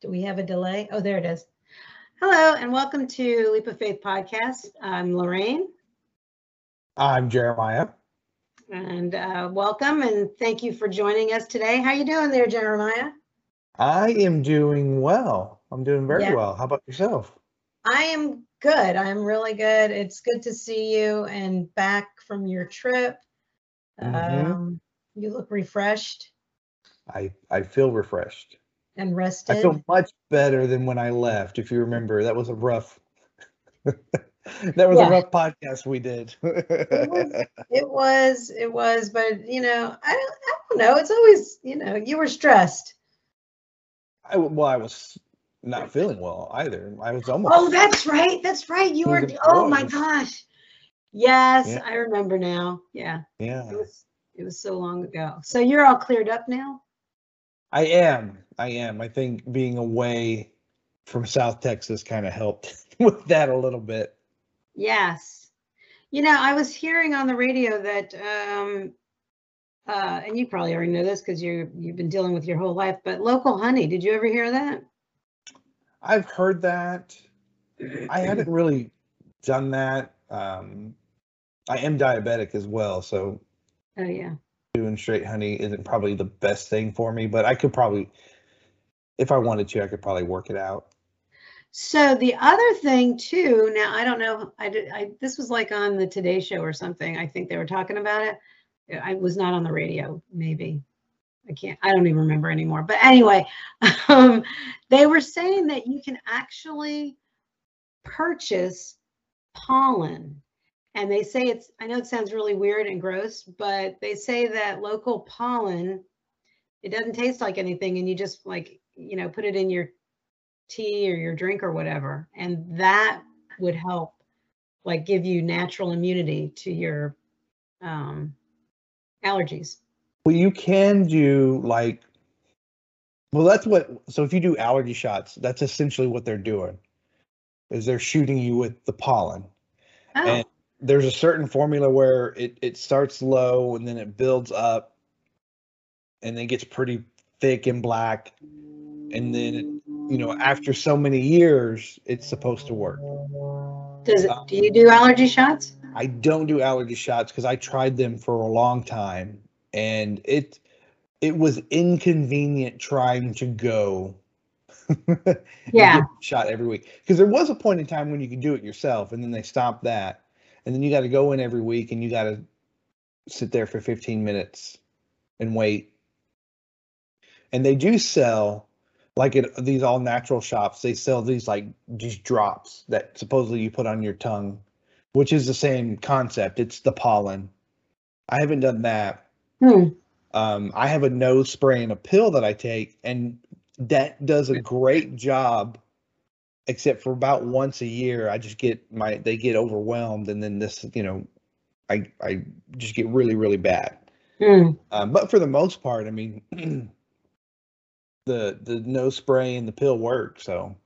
Do we have a delay? Oh, there it is. Hello, and welcome to Leap of Faith podcast. I'm Lorraine, I'm Jeremiah. and uh, welcome, and thank you for joining us today. How you doing there, Jeremiah? I am doing well. I'm doing very Yeah. well. How about yourself? I am good. I'm really good. It's good to see you and back from your trip. Mhm. Um, you look refreshed I I feel refreshed. And rested. I feel much better than when I left. If you remember, that was a rough. that was Yeah. a rough podcast we did. It was, it was, but you know, I don't, I don't know. It's always, you know, you were stressed. I, well, I was not feeling well either. I was almost. Oh, that's right. That's right. You were. It Oh my gosh. Yes, Yeah. I remember now. Yeah, yeah, it was. It was so long ago. So you're all cleared up now. I am. I am. I think being away from South Texas kind of helped with that a little bit. Yes. You know, I was hearing on the radio that, um, uh, and you probably already know this because you you've been dealing with your whole life. But local honey. Did you ever hear that? I've heard that. I haven't really done that. Um, I am diabetic as well, so Oh yeah. Doing straight honey isn't probably the best thing for me, but I could probably, if I wanted to, I could probably work it out. So the other thing too, now I don't know, I did, I, this was like on the Today Show or something. I think they were talking about it. I was not on the radio, maybe. I can't, I don't even remember anymore. But anyway, um, they were saying that you can actually purchase pollen. And they say it's, I know it sounds really weird and gross, but they say that local pollen, it doesn't taste like anything. And you just like, you know, put it in your tea or your drink or whatever and that would help like give you natural immunity to your um allergies Well, you can do like, well, that's what, so if you do allergy shots, that's essentially what they're doing, is they're shooting you with the pollen. oh And there's a certain formula where it, it starts low and then it builds up and then gets pretty thick and black. And then, it, you know, after so many years, it's supposed to work. does it uh, do you do allergy shots I don't do allergy shots because I tried them for a long time and it it was inconvenient trying to go Yeah. shot every week because there was a point in time when you could do it yourself and then they stopped that and then you got to go in every week and you got to sit there for 15 minutes and wait and they do sell like at these all natural shops they sell these like these drops that supposedly you put on your tongue which is the same concept it's the pollen i haven't done that hmm. um, I have a nose spray and a pill that I take, and that does a great job. Except for about once a year, I just get my they get overwhelmed, and then this, you know, I I just get really really bad. Hmm. Um, but for the most part, I mean, the the no spray and the pill work. So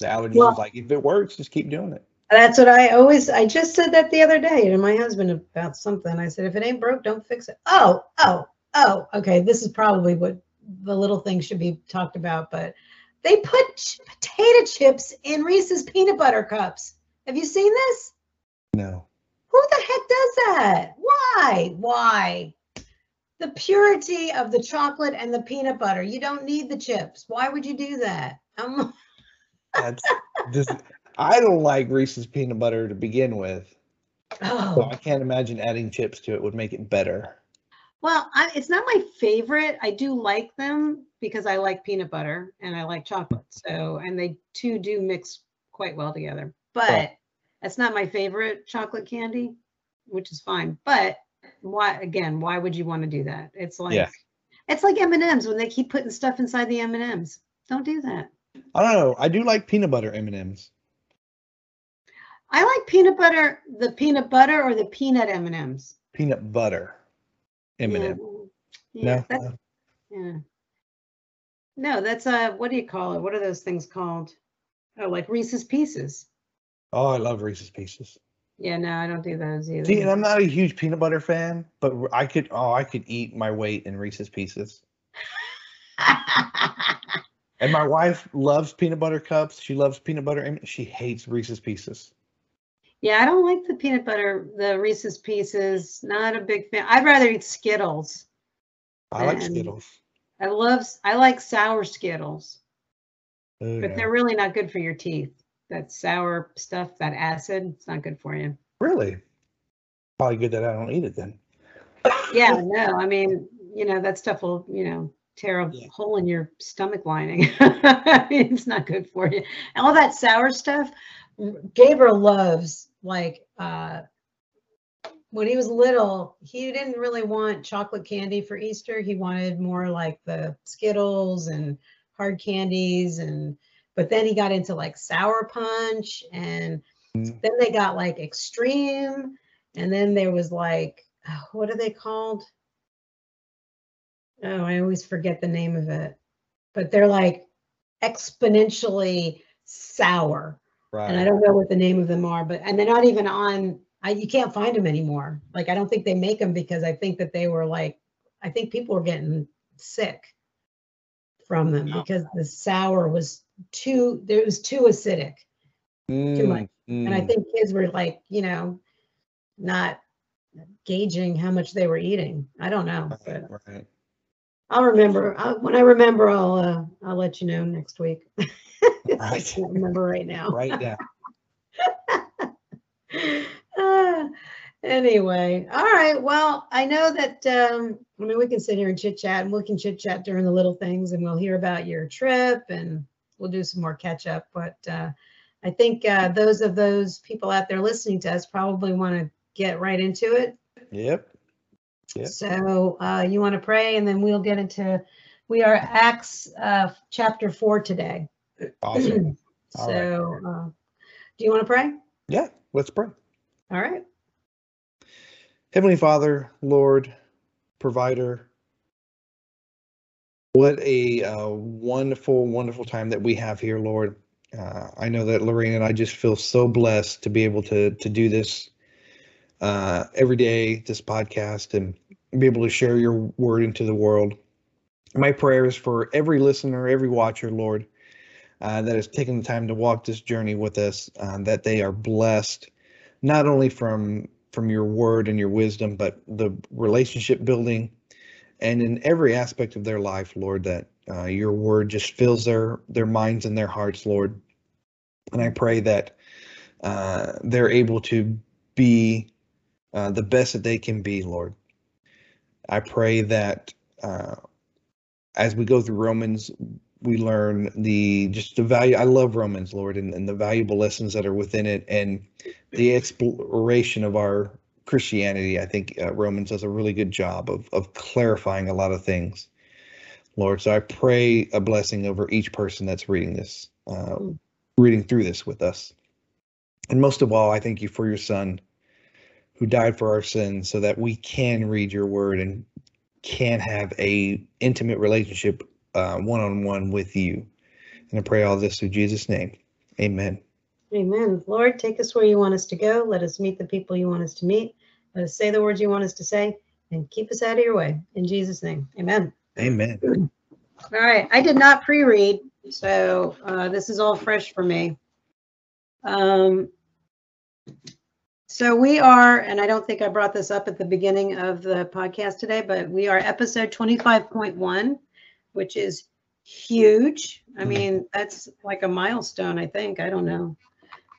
the allergist Well- was like, if it works, just keep doing it. that's what i always i just said that the other day to my husband about something i said if it ain't broke don't fix it oh oh oh okay this is probably what the little things should be talked about but they put potato chips in reese's peanut butter cups have you seen this No. Who the heck does that? Why? Why? The purity of the chocolate and the peanut butter. You don't need the chips. Why would you do that? Um, That's this. I don't like Reese's peanut butter to begin with. So oh, I can't imagine adding chips to it would make it better. well, I, it's not my favorite. I do like them because I like peanut butter and I like chocolate. So, and they two do mix quite well together. But that's not my favorite chocolate candy, which is fine. But why? Again, why would you want to do that? It's like Yeah. it's like M and M's when they keep putting stuff inside the M and M's. Don't do that. I don't know. I do like peanut butter M and M's. I like peanut butter, the peanut butter or the peanut M and M's. Peanut butter M and M. Yeah, No, that's, no. yeah. No, that's uh, what do you call it? What are those things called? Oh, like Reese's Pieces. Oh, I love Reese's Pieces. Yeah, no, I don't do those either. See, and I'm not a huge peanut butter fan, but I could. Oh, I could eat my weight in Reese's Pieces. And my wife loves peanut butter cups. She loves peanut butter. and She hates Reese's Pieces. Yeah, I don't like the peanut butter, the Reese's Pieces. Not a big fan. I'd rather eat Skittles. I like Skittles. I love, I like sour Skittles, Oh, but yeah. they're really not good for your teeth. That sour stuff, that acid, it's not good for you. Really? Probably good that I don't eat it then. Yeah, no, I mean, you know, that stuff will, you know, tear a Yeah. hole in your stomach lining. It's not good for you. And all that sour stuff, Gabriel loves like uh when he was little, he didn't really want chocolate candy for Easter. He wanted more like the Skittles and hard candies and but then he got into like sour punch and Mm. then they got like extreme and then there was like oh, what are they called? Oh, I always forget the name of it. But they're like exponentially sour Right. and I don't know what the name of them are, but and they're not even on. I you can't find them anymore. Like I don't think they make them because I think that they were like, I think people were getting sick from them Wow. because the sour was too. There was too acidic, Mm, much. and I mm. think kids were like, you know, not gauging how much they were eating. I don't know, but Right, right. I'll remember i when I remember. I'll uh, I'll let you know next week. I can't remember right now. Right now. Ah, anyway, all right. Well, I know that um, I mean we can sit here and chit chat, and we can chit chat during the little things, and we'll hear about your trip, and we'll do some more catch up. But uh, I think uh, those of those people out there listening to us probably want to get right into it. Yep. Yep. So uh, you want to pray, and then we'll get into. We are Acts uh, chapter four today. Awesome. All right. so, uh, do you want to pray? Yeah. Let's pray. All right. Heavenly Father, Lord, provider, what a uh, wonderful, wonderful time that we have here, Lord. Uh, I know that Lorraine and I just feel so blessed to be able to to do this uh, every day, this podcast, and be able to share your word into the world. My prayers for every listener, every watcher, Lord, uh, that has taken the time to walk this journey with us, uh, that they are blessed, not only from from your word and your wisdom, but the relationship building and in every aspect of their life, Lord, that uh, your word just fills their their minds and their hearts, Lord. And I pray that uh, they're able to be uh, the best that they can be, Lord. I pray that uh, as we go through Romans, we learn the just the value. I love Romans, Lord, and, and the valuable lessons that are within it, and the exploration of our Christianity. I think uh, Romans does a really good job of of clarifying a lot of things, Lord. So I pray a blessing over each person that's reading this, uh, reading through this with us, and most of all, I thank you for your Son, who died for our sins, so that we can read your Word and can have a intimate relationship one on one with you. And I pray all this through Jesus' name. Amen. Amen. Lord, take us where you want us to go. Let us meet the people you want us to meet. Let us say the words you want us to say and keep us out of your way. In Jesus' name. Amen. Amen. All right. I did not pre read, so uh, this is all fresh for me. Um, so we are, and I don't think I brought this up at the beginning of the podcast today, but we are episode 25.1, which is huge. I Mhm. mean, that's like a milestone, I think. I don't know.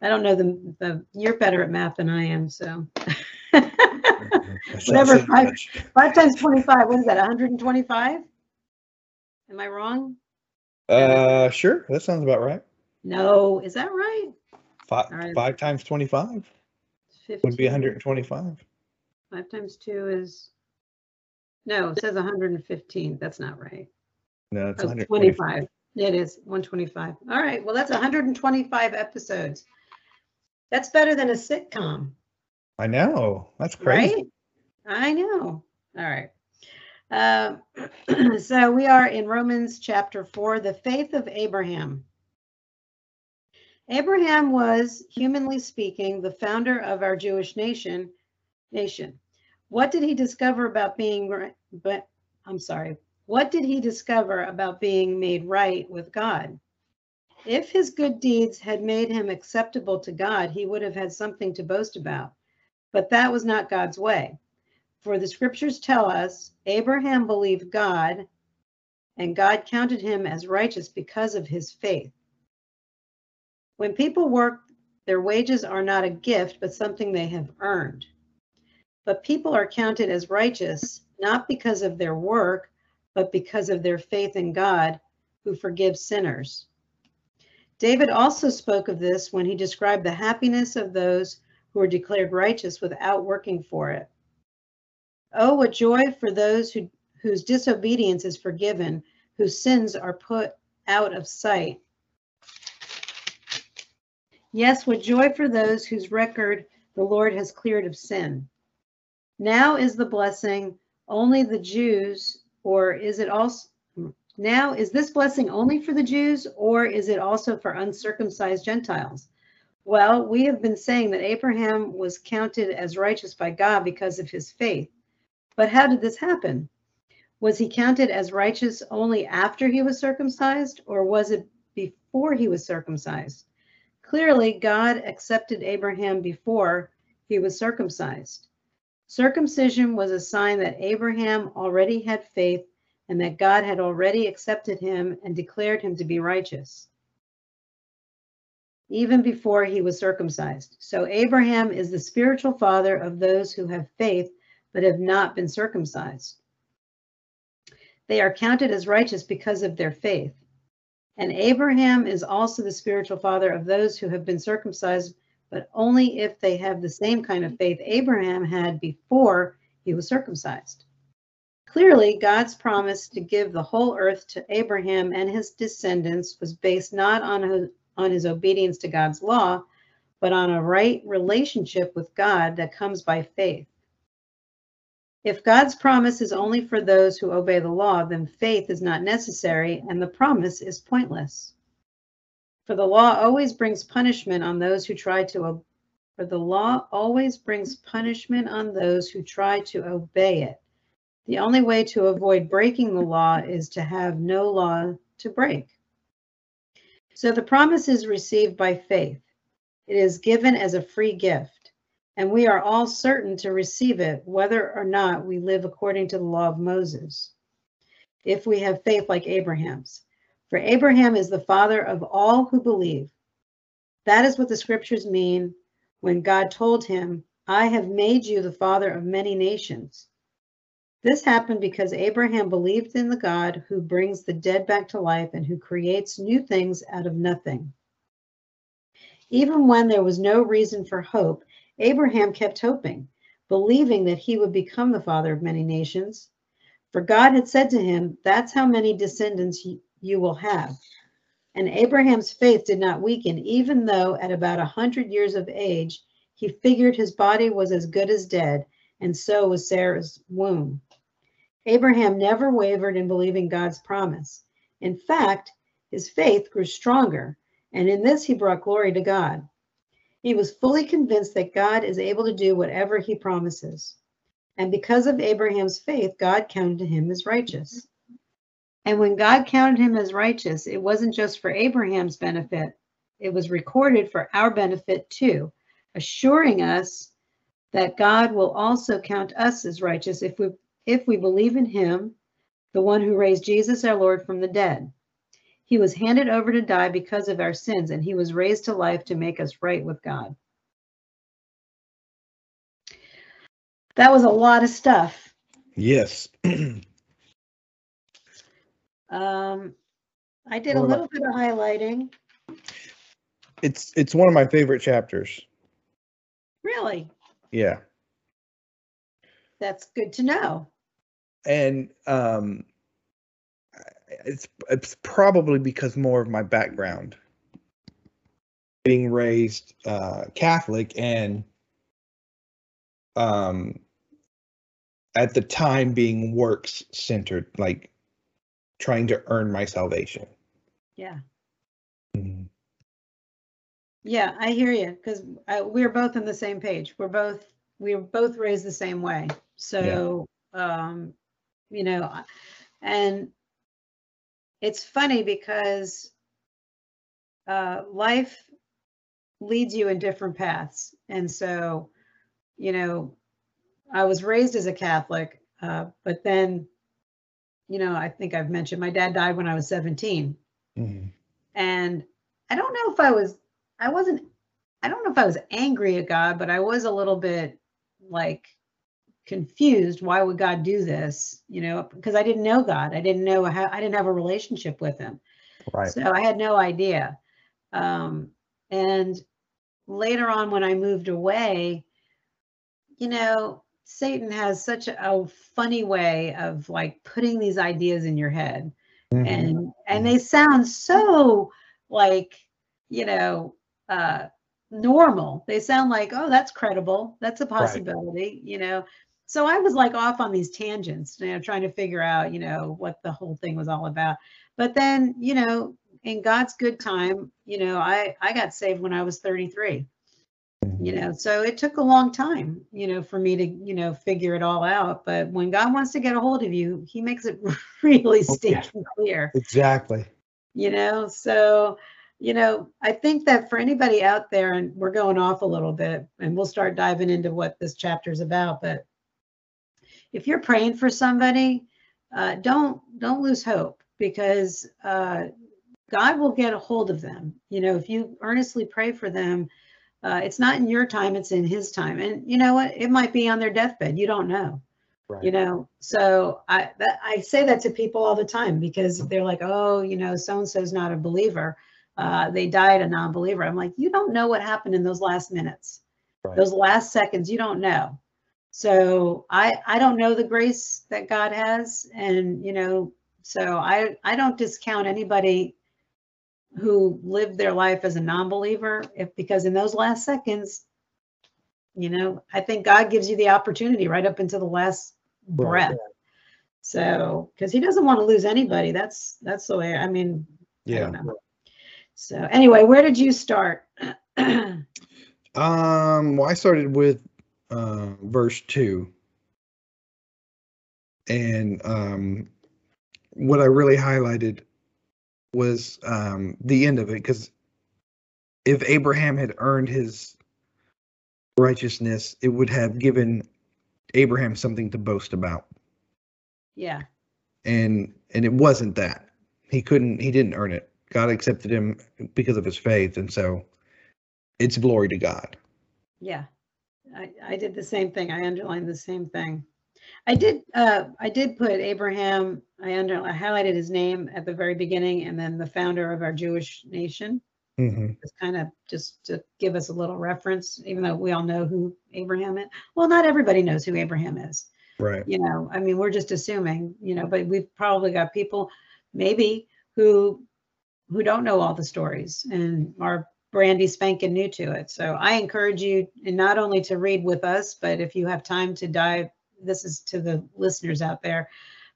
I don't know the, the you're better at math than I am, so. Whatever, five, five times 25, what is that, 125? Am I wrong? Uh, sure. That sounds about right. No, is that right? Five, right. five times 25 would be 125. Five times two is, no, it says 115. That's not right. No, it's Oh, 125. 25. It is 125. All right. Well, that's 125 episodes. That's better than a sitcom, I know. That's crazy. right? I know. All right. Um, so we are in Romans chapter 4, the faith of Abraham. Abraham was, humanly speaking, the founder of our Jewish nation. Nation. What did he discover about being? But I'm sorry. What did he discover about being made right with God? If his good deeds had made him acceptable to God, he would have had something to boast about. But that was not God's way. For the scriptures tell us Abraham believed God, and God counted him as righteous because of his faith. When people work, their wages are not a gift, but something they have earned. But people are counted as righteous not because of their work, but because of their faith in God, who forgives sinners. David also spoke of this when he described the happiness of those who are declared righteous without working for it. Oh, what joy for those who, whose disobedience is forgiven, whose sins are put out of sight. Yes, what joy for those whose record the Lord has cleared of sin. Now is the blessing only the Jews, or is it also now is this blessing only for the Jews, or is it also for uncircumcised Gentiles? Well, we have been saying that Abraham was counted as righteous by God because of his faith. But how did this happen? Was he counted as righteous only after he was circumcised, or was it before he was circumcised? Clearly, God accepted Abraham before he was circumcised. Circumcision was a sign that Abraham already had faith and that God had already accepted him and declared him to be righteous, even before he was circumcised. So Abraham is the spiritual father of those who have faith but have not been circumcised. They are counted as righteous because of their faith. And Abraham is also the spiritual father of those who have been circumcised, but only if they have the same kind of faith Abraham had before he was circumcised. Clearly, God's promise to give the whole earth to Abraham and his descendants was based not on his, on his obedience to God's law, but on a right relationship with God that comes by faith. If God's promise is only for those who obey the law, then faith is not necessary and the promise is pointless. For the law always brings punishment on those who try to for the law always brings punishment on those who try to obey it. The only way to avoid breaking the law is to have no law to break. So the promise is received by faith. It is given as a free gift and we are all certain to receive it, whether or not we live according to the law of Moses, if we have faith like Abraham's. For Abraham is the father of all who believe. That is what the scriptures mean when God told him, I have made you the father of many nations. This happened because Abraham believed in the God who brings the dead back to life and who creates new things out of nothing. Even when there was no reason for hope, Abraham kept hoping, believing that he would become the father of many nations. For God had said to him, That's how many descendants you will have. And Abraham's faith did not weaken, even though at about a hundred years of age, he figured his body was as good as dead, and so was Sarah's womb. Abraham never wavered in believing God's promise. In fact, his faith grew stronger, and in this he brought glory to God. He was fully convinced that God is able to do whatever he promises. And because of Abraham's faith, God counted him as righteous. And when God counted him as righteous, it wasn't just for Abraham's benefit, it was recorded for our benefit too, assuring us that God will also count us as righteous if we if we believe in him, the one who raised Jesus our Lord from the dead. He was handed over to die because of our sins, and he was raised to life to make us right with God. That was a lot of stuff. Yes. um, I did a little bit of highlighting. It's it's one of my favorite chapters. Really? Yeah. That's good to know. And um it's it's probably because more of my background being raised uh, Catholic and um at the time being works centered like trying to earn my salvation yeah mm-hmm. yeah i hear you because we're both on the same page we're both we were both raised the same way so yeah. um you know And it's funny because uh, life leads you in different paths. And so, you know, I was raised as a Catholic, uh, but then, you know, I think I've mentioned my dad died when I was 17. Mhm. And I don't know if I was, I wasn't, I don't know if I was angry at God, but I was a little bit like confused. Why would God do this? You know, because I didn't know God. I didn't know how, I didn't have a relationship with him. Right. So I had no idea. Um, and later on, when I moved away, you know, Satan has such a, funny way of like putting these ideas in your head. Mhm. and and they sound so like you know uh normal. They sound like oh that's credible. That's a possibility you know? So i was like off on these tangents you know trying to figure out you know what the whole thing was all about. But then you know in god's good time you know i i got saved when i was 33 you know so it took a long time you know for me to you know figure it all out but when god wants to get a hold of you he makes it really Oh, stinking clear. Exactly. you know so you know i think that for anybody out there and we're going off a little bit and we'll start diving into what this chapter is about but if you're praying for somebody uh, don't don't lose hope because uh, god will get a hold of them. You know if you earnestly pray for them uh, it's not in your time it's in his time. And you know what? It might be on their deathbed. You don't know. Right. you know? So i that i say that to people all the time because they're like oh you know so and so's not a believer. Uh, they died a non-believer. I'm like you don't know what happened in those last minutes. Right. those last seconds you don't know. So i i don't know the grace that god has and you know so i i don't discount anybody who lived their life as a non-believer if because in those last seconds you know i think god gives you the opportunity right up into the last Right. breath. So because he doesn't want to lose anybody. That's that's the way i mean i Yeah. know. So anyway where did you start? Um, well, I started with uh, verse two, and um, what I really highlighted was um, the end of it because if Abraham had earned his righteousness, it would have given Abraham something to boast about, yeah and and it wasn't that he couldn't he didn't earn it. God accepted him because of his faith, and so it's glory to God. Yeah, I, I did the same thing. I underlined the same thing. I did uh I did put Abraham, I under I highlighted his name at the very beginning and then the founder of our Jewish nation. hmm It's kind of just to give us a little reference, even though we all know who Abraham is. Well, not everybody knows who Abraham is. Right. You know, I mean, we're just assuming, you know, but we've probably got people maybe who who don't know all the stories and are brandy spanking new to it. So I encourage you and not only to read with us, but if you have time to dive, this is to the listeners out there.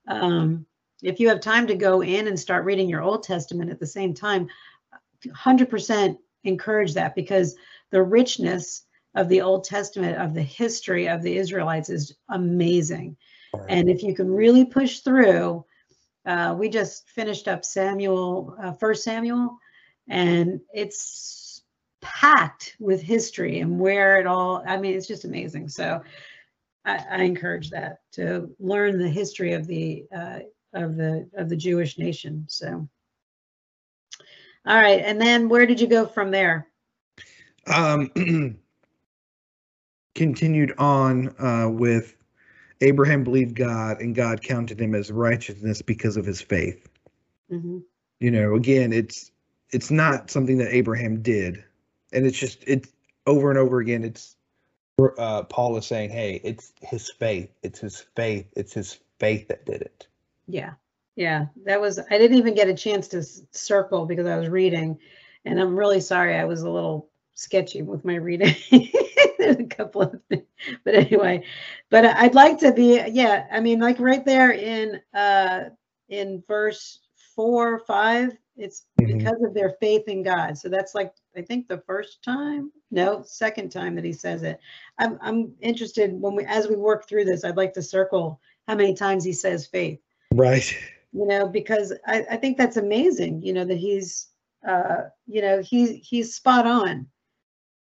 Um, if you have time to go in and start reading your Old Testament at the same time, 100% encourage that because the richness of the Old Testament, of the history of the Israelites is amazing. Right. And if you can really push through, uh, we just finished up Samuel, uh, First Samuel, and it's packed with history and where it all. I mean, it's just amazing. So I, I encourage that to learn the history of the uh, of the of the Jewish nation. So, all right, and then where did you go from there? um, continued on uh, with Abraham believed God and God counted him as righteousness because of his faith. Mhm. You know, again, it's it's not something that Abraham did, and it's just it's over and over again. It's uh, Paul is saying, "Hey, it's his faith. It's his faith. It's his faith that did it." Yeah, yeah, that was. I didn't even get a chance to circle because I was reading, and I'm really sorry. I was a little sketchy with my reading. There's a couple of things, but anyway, but I'd like to be. Yeah, I mean, like right there in uh in verse four, or five. It's Mhm. because of their faith in God. So that's like I think the first time, no, second time that he says it. I'm I'm interested when we as we work through this. I'd like to circle how many times he says faith Right. you know, because I, I think that's amazing, you know, that he's, uh, you know, he's, he's spot on.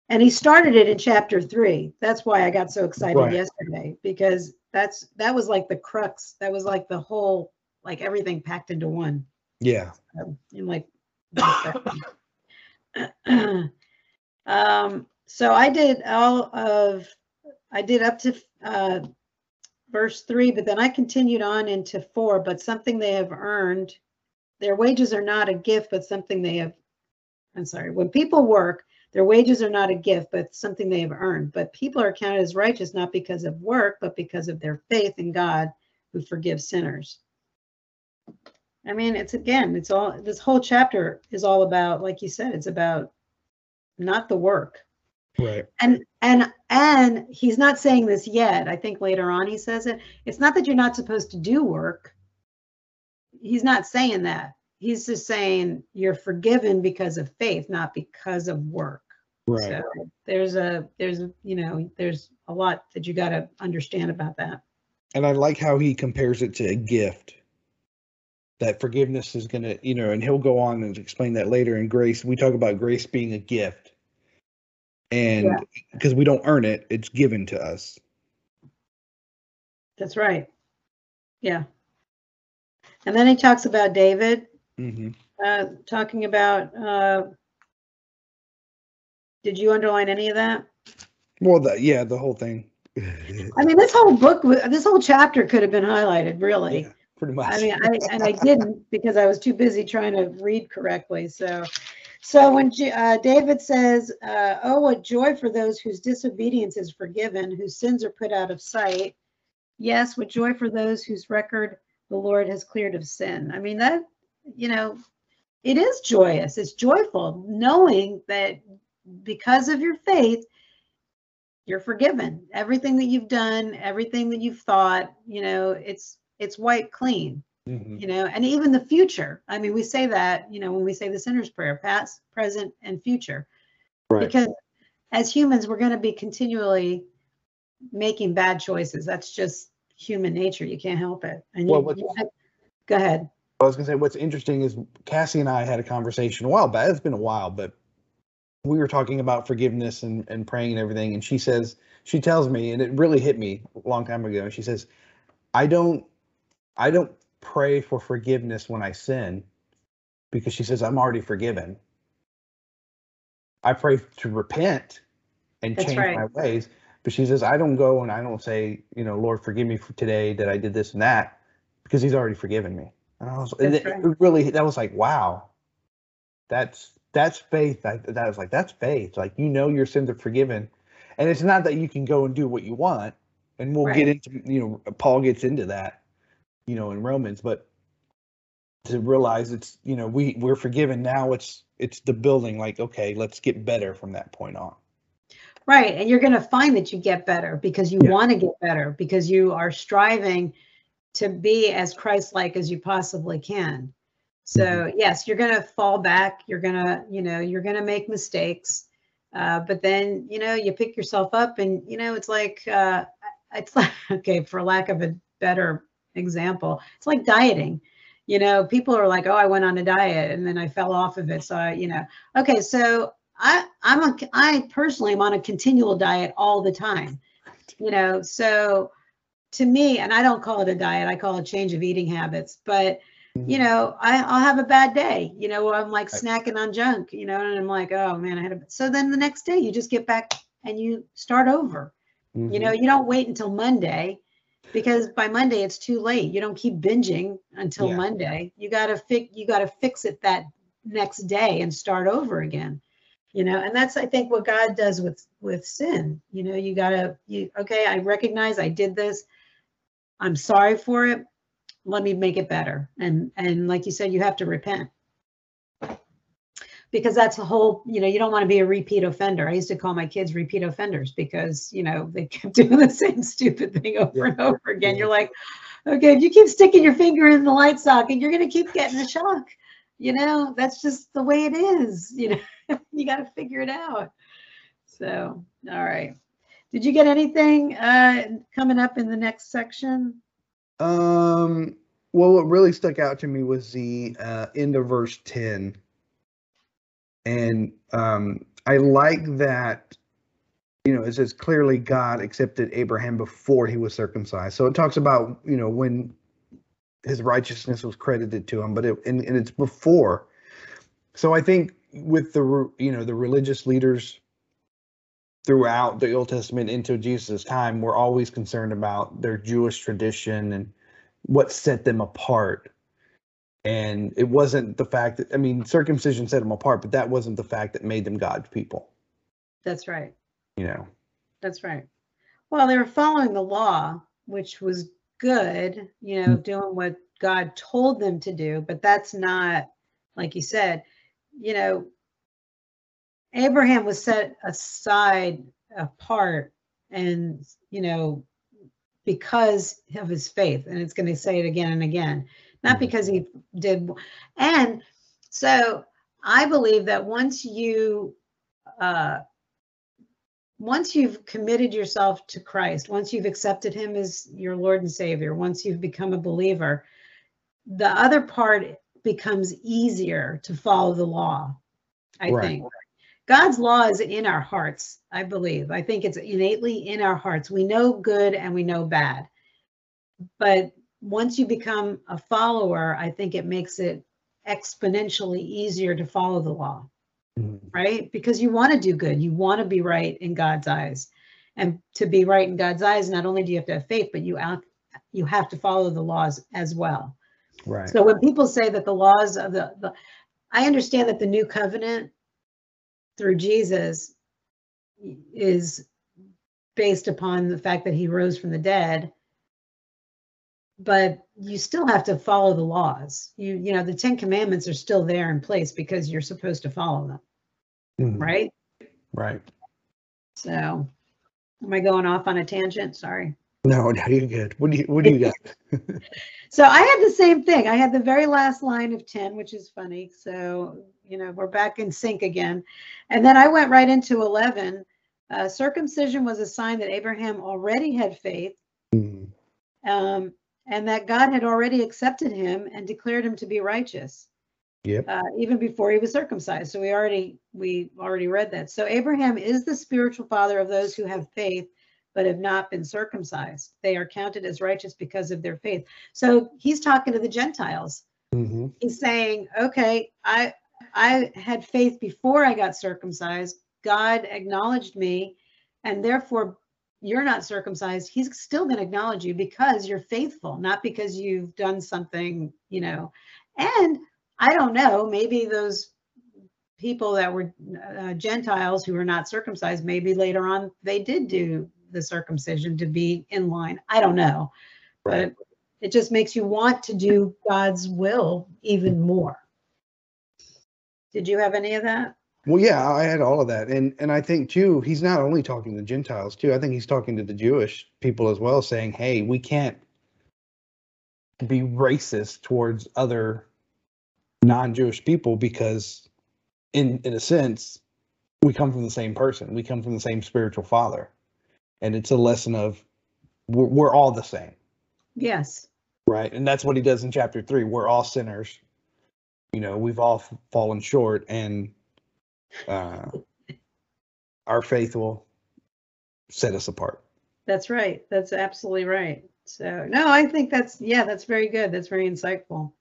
And he started it in chapter three. That's why I got so excited Right. yesterday, because that's, that was like the crux. That was like the whole, like everything packed into one Yeah. um, in like. um so i did all of i did up to uh verse three but then i continued on into four but something they have earned their wages are not a gift but something they have i'm sorry when people work their wages are not a gift but something they have earned. But people are counted as righteous not because of work but because of their faith in god who forgives sinners I mean, it's again, it's all this whole chapter is all about, like you said, it's about not the work. Right. And and and he's not saying this yet. I think later on he says it. It's not that you're not supposed to do work. He's not saying that. He's just saying you're forgiven because of faith, not because of work. Right. So there's a there's you know, there's a lot that you got to understand about that. And I like how he compares it to a gift. That forgiveness is going to, you know, and he'll go on and explain that later in grace. We talk about grace being a gift. And Yeah. because we don't earn it, it's given to us. That's right. Yeah. And then he talks about David mm-hmm. uh, talking about, uh, did you underline any of that? Well, the, yeah, the whole thing. I mean, this whole book, this whole chapter could have been highlighted, really. Yeah, pretty much. I mean, I, and I didn't because I was too busy trying to read correctly. So, so when uh, David says, uh, "Oh, what joy for those whose disobedience is forgiven, whose sins are put out of sight." Yes, what joy for those whose record the Lord has cleared of sin. I mean, that you know, it is joyous. It's joyful knowing that because of your faith, you're forgiven. Everything that you've done, everything that you've thought, you know, it's it's white clean Mhm. you know and even the future i mean we say that you know when we say the sinner's prayer past present and future Right. because as humans we're going to be continually making bad choices that's just human nature you can't help it and Well, you, you have- go ahead I was gonna say what's interesting is Cassie and I had a conversation a while back. It's been a while, but we were talking about forgiveness and, and praying and everything. And she says, she tells me, and it really hit me a long time ago. She says, I don't I don't pray for forgiveness when I sin because she says I'm already forgiven. I pray to repent and That's change right. my ways. But she says, I don't go and I don't say, you know, Lord, forgive me for today that I did this and that because he's already forgiven me. And I was, it, right. it really, that was like, wow, that's, that's faith. I, that was like, that's faith. Like, you know, your sins are forgiven. And it's not that you can go and do what you want. And we'll get into, you know, Paul gets into that, you know, in Romans, but to realize it's, you know, we, we're forgiven now. It's, it's the building like, okay, let's get better from that point on. right and you're going to find that you get better because you Yeah. want to get better because you are striving to be as christ-like as you possibly can so Mm-hmm. yes you're going to fall back you're going to you know you're going to make mistakes uh, but then you know you pick yourself up and you know it's like uh, it's like okay for lack of a better example. It's like dieting. You know people are like oh i went on a diet and then i fell off of it. So I, you know. Okay so i i'm a i personally am on a continual diet all the time. You know so to me and i don't call it a diet i call it change of eating habits but mm-hmm. you know I, i'll have a bad day you know i'm like snacking on junk you know and i'm like oh man i had a so then the next day you just get back and you start over. You know mm-hmm. you don't wait until monday because by monday it's too late. You don't keep binging until Yeah. monday. You got to fix you got to fix it that next day and start over again you know? And that's i think what god does with with sin. You know you got to you okay i recognize i did this. I'm sorry for it. Let me make it better. And and like you said you have to repent because that's the whole you know you don't want to be a repeat offender i used to call my kids repeat offenders because you know they kept doing the same stupid thing over Yeah. and over again Yeah. you're like okay if you keep sticking your finger in the light socket you're going to keep getting a shock you know that's just the way it is you know you got to figure it out so all right did you get anything uh coming up in the next section Um. Well, what really stuck out to me was the uh, end of verse 10. And um, I like that, you know, it says clearly God accepted Abraham before he was circumcised. So it talks about, you know, when his righteousness was credited to him, but it, and, and it's before. So I think with the, you know, the religious leaders throughout the Old Testament into Jesus' time were always concerned about their Jewish tradition and what set them apart. And it wasn't the fact that, I mean, circumcision set them apart, but that wasn't the fact that made them God's people, That's right. you know? That's right. Well, they were following the law, which was good, you know, hmm. doing what God told them to do, but that's not, like you said, you know, Abraham was set aside apart and, you know, because of his faith. And it's going to say it again and again, not because he did. And so I believe that once you, uh, once you've committed yourself to Christ, once you've accepted him as your Lord and Savior, once you've become a believer, the other part becomes easier to follow the law, I Right. think. God's law is in our hearts, I believe. I think it's innately in our hearts. We know good and we know bad. But once you become a follower, I think it makes it exponentially easier to follow the law mm-hmm. right? Because you want to do good, you want to be right in God's eyes. And to be right in God's eyes, not only do you have to have faith, but you out you have to follow the laws as well. Right. So when people say that the laws of the, the I understand that the new covenant through Jesus is based upon the fact that he rose from the dead but you still have to follow the laws you you know the 10 commandments are still there in place because you're supposed to follow them Mhm. right Right. so am i going off on a tangent sorry No, no, you're good. What do you, what do you got? So I had the same thing. I had the very last line of 10, which is funny. So, you know, we're back in sync again. And then I went right into 11. Uh, circumcision was a sign that Abraham already had faith Mhm. um, and that God had already accepted him and declared him to be righteous. Yep. Uh, even before he was circumcised. So we already we already read that. So Abraham is the spiritual father of those who have faith but have not been circumcised. They are counted as righteous because of their faith. So he's talking to the Gentiles. Mhm. He's saying, "Okay, I I had faith before I got circumcised. God acknowledged me, and therefore you're not circumcised. He's still going to acknowledge you because you're faithful, not because you've done something, you know. And I don't know, maybe those people that were uh, Gentiles who were not circumcised, maybe later on they did do the circumcision to be in line. I don't know. Right. But it just makes you want to do God's will even more. Did you have any of that? Well, yeah, I had all of that, and and I think too, he's not only talking to Gentiles too. I think he's talking to the Jewish people as well, saying, "Hey, we can't be racist towards other non-Jewish people because, in in a sense, we come from the same person. We come from the same spiritual father, and it's a lesson of we're, we're all the same, Yes. right? And that's what he does in chapter three. We're all sinners. You know, we've all fallen short, and uh, our faith will set us apart. That's right. That's absolutely right. So, no, I think that's, yeah, that's very good. That's very insightful.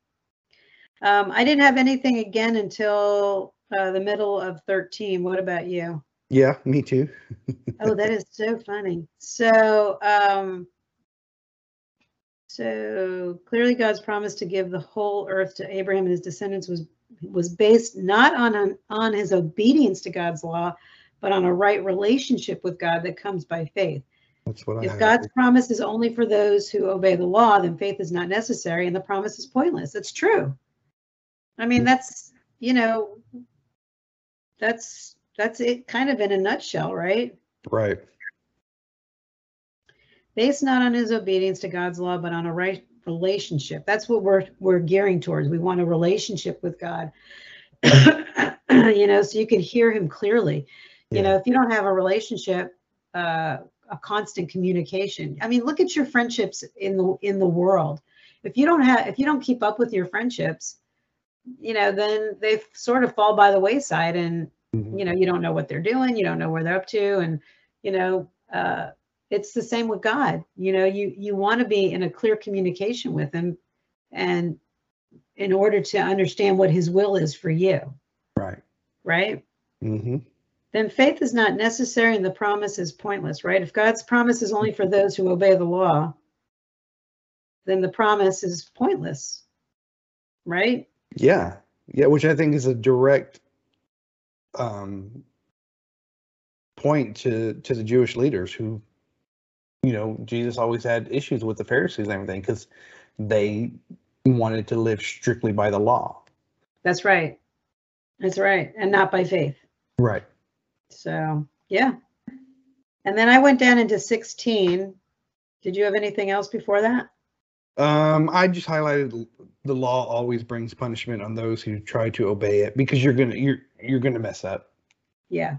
Um, I didn't have anything again until uh, the middle of 13. What about you? Yeah, me too. Oh, that is so funny. So, um, so clearly God's promise to give the whole earth to Abraham and his descendants was was based not on an, on his obedience to God's law, but on a right relationship with God that comes by faith. That's what I If had. God's promise is only for those who obey the law, then faith is not necessary and the promise is pointless. That's true. I mean, hmm. that's, you know, that's that's it kind of in a nutshell, right? Right. Based not on his obedience to God's law, but on a right relationship. That's what we're we're gearing towards. We want a relationship with God. you know, so you can hear him clearly. You know, if you don't have a relationship, uh, a constant communication. I mean, look at your friendships in the in the world. if you don't have if you don't keep up with your friendships you know then they sort of fall by the wayside and Mhm. you know you don't know what they're doing you don't know where they're up to and you know uh it's the same with god you know you you want to be in a clear communication with him and in order to understand what his will is for you Right. right Mm-hmm. then faith is not necessary and the promise is pointless right if god's promise is only for those who obey the law then the promise is pointless right Yeah. Yeah, which I think is a direct um point to to the Jewish leaders who you know, Jesus always had issues with the Pharisees and everything because they wanted to live strictly by the law. that's right that's right and not by faith Right. So, yeah. And then I went down into 16. Did you have anything else before that? Um, I just highlighted the law always brings punishment on those who try to obey it because you're gonna you're you're gonna mess up. Yeah.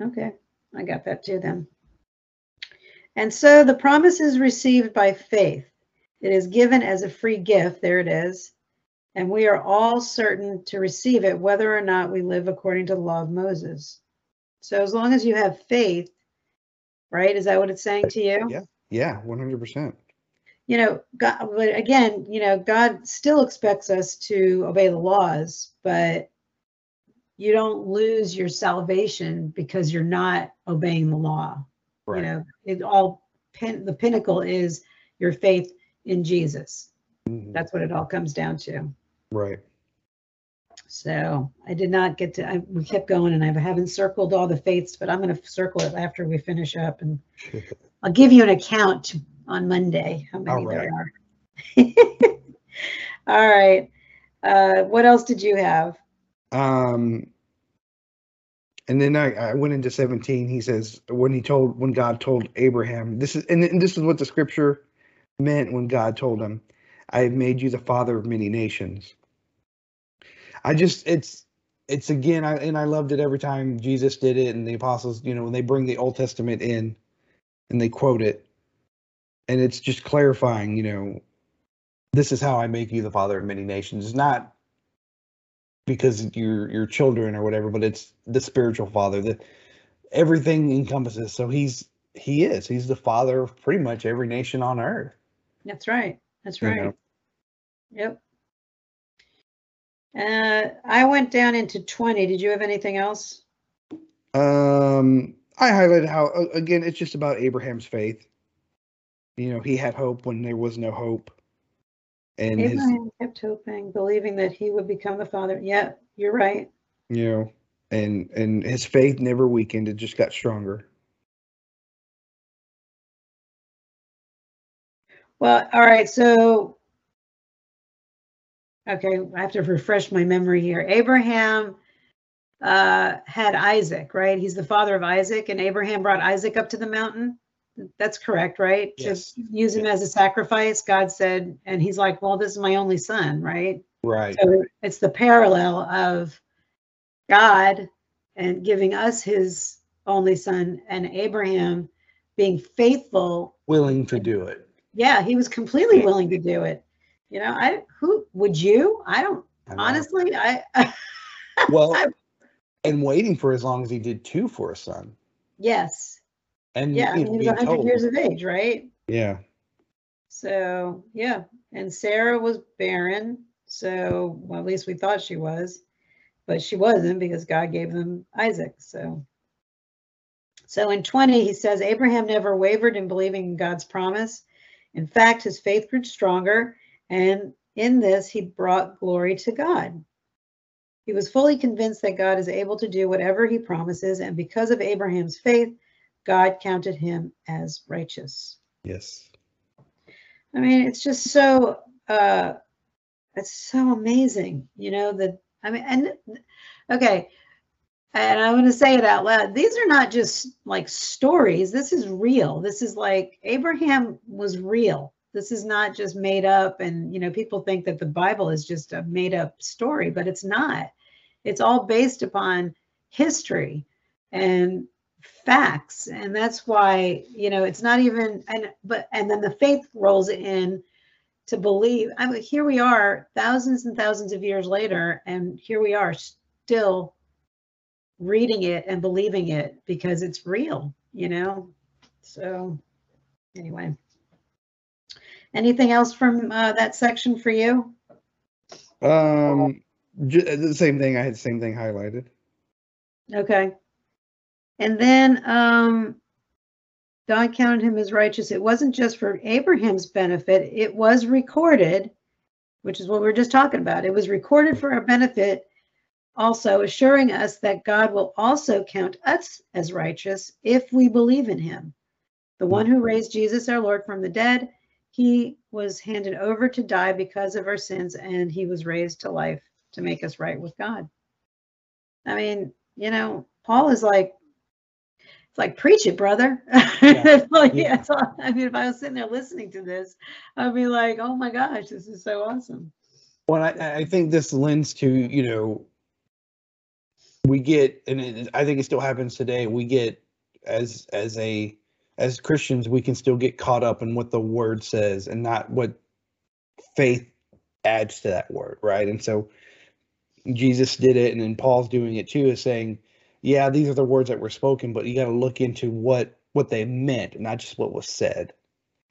Okay. I got that too then. And so the promise is received by faith. It is given as a free gift. There it is. And we are all certain to receive it, whether or not we live according to the law of Moses. So as long as you have faith, right? Is that what it's saying to you? Yeah. Yeah, one hundred percent. you know, God, but again, you know, God still expects us to obey the laws, but you don't lose your salvation because you're not obeying the law. Right. You know, it all pin, the pinnacle is your faith in Jesus. Mhm. That's what it all comes down to. Right. So I did not get to. I, we kept going, and I haven't circled all the faiths, but I'm going to circle it after we finish up, and I'll give you an account on Monday how many All right. there are. All right. Uh, what else did you have? Um, and then I, I went into 17. He says, when he told, when God told Abraham, this is, and, and this is what the scripture meant when God told him, I have made you the father of many nations. I just, it's, it's again, I, and I loved it every time Jesus did it and the apostles, you know, when they bring the Old Testament in and they quote it, and it's just clarifying, you know, this is how I make you the father of many nations. It's not because you're your children or whatever, but it's the spiritual father that everything encompasses. So he's he is he's the father of pretty much every nation on earth. That's right. That's you right. know? Yep. Uh, I went down into 20. Did you have anything else? Um, I highlighted how uh, again it's just about Abraham's faith. You know, he had hope when there was no hope, and his Abraham kept hoping, believing that he would become the father. Yeah, you're right. you know, and and his faith never weakened; it just got stronger. Well, all right. So, okay, I have to refresh my memory here. Abraham uh, had Isaac, right? He's the father of Isaac, and Abraham brought Isaac up to the mountain. That's correct, right? Yes. To use him as a sacrifice. God said, and he's like, well, this is my only son, right? Right. So it's the parallel of God and giving us his only son and Abraham being faithful Willing to do it. yeah, he was completely willing to do it. You know, I who would you? I don't I honestly. I Well, I- and waiting for as long as he did too for a son. yes, And yeah. You know, he was hundred told- years of age, right? Yeah. So yeah, and Sarah was barren. So well, at least we thought she was, but she wasn't because God gave them Isaac. So. So in 20, he says Abraham never wavered in believing in God's promise. In fact, his faith grew stronger, and in this, he brought glory to God. He was fully convinced that God is able to do whatever he promises, and because of Abraham's faith, God counted him as righteous. Yes. I mean, it's just so uh it's so amazing, you know, that I mean and okay, and I'm going to say it out loud. These are not just like stories. This is real. This is like Abraham was real. This is not just made up and you know, people think that the Bible is just a made up story, but it's not. It's all based upon history and facts and that's why you know it's not even and but and then the faith rolls in to believe i mean here we are thousands and thousands of years later and here we are still reading it and believing it because it's real you know so anyway anything else from uh, that section for you Um, the same thing. I had the same thing highlighted. Okay. And then um, God counted him as righteous. It wasn't just for Abraham's benefit, it was recorded, which is what we are just talking about. It was recorded for our benefit, also assuring us that God will also count us as righteous if we believe in him. The one who raised Jesus our Lord from the dead, he was handed over to die because of our sins, and he was raised to life to make us right with God. I mean, you know, Paul is like, it's like preach it, brother. Yeah. like, Yeah. that's all- I mean, if I was sitting there listening to this, I'd be like, oh my gosh, this is so awesome. Well, I, I think this lends to you know, we get, and it, I think it still happens today. We get as as a as Christians, we can still get caught up in what the word says and not what faith adds to that word, right? And so Jesus did it, and then Paul's doing it too, is saying, yeah, these are the words that were spoken, but you got to look into what what they meant, not just what was said.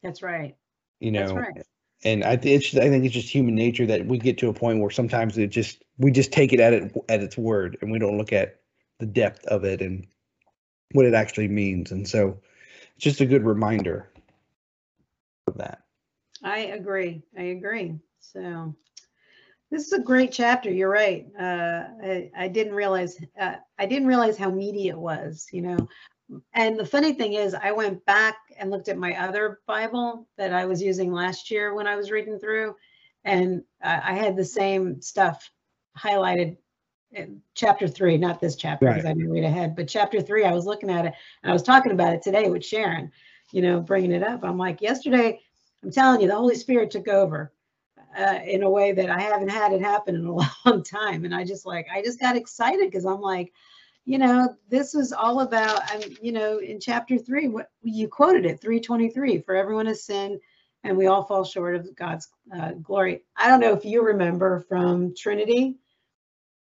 That's right. You That's know, right. and I think it's I think it's just human nature that we get to a point where sometimes it just we just take it at it at its word and we don't look at the depth of it and what it actually means. And so it's just a good reminder of that. I agree. I agree. So this is a great chapter. You're right. Uh, I, I didn't realize uh, I didn't realize how meaty it was. You know, and the funny thing is, I went back and looked at my other Bible that I was using last year when I was reading through, and I had the same stuff highlighted. In chapter three, not this chapter because Right. I didn't read ahead, but chapter three, I was looking at it and I was talking about it today with Sharon. You know, bringing it up. I'm like, yesterday I'm telling you, the Holy Spirit took over uh, in a way that I haven't had it happen in a long time. And I just like, I just got excited because I'm like, you know, this is all about, I'm, you know, in chapter three, what you quoted it, 323, for everyone has sinned and we all fall short of God's uh, glory. I don't know if you remember from Trinity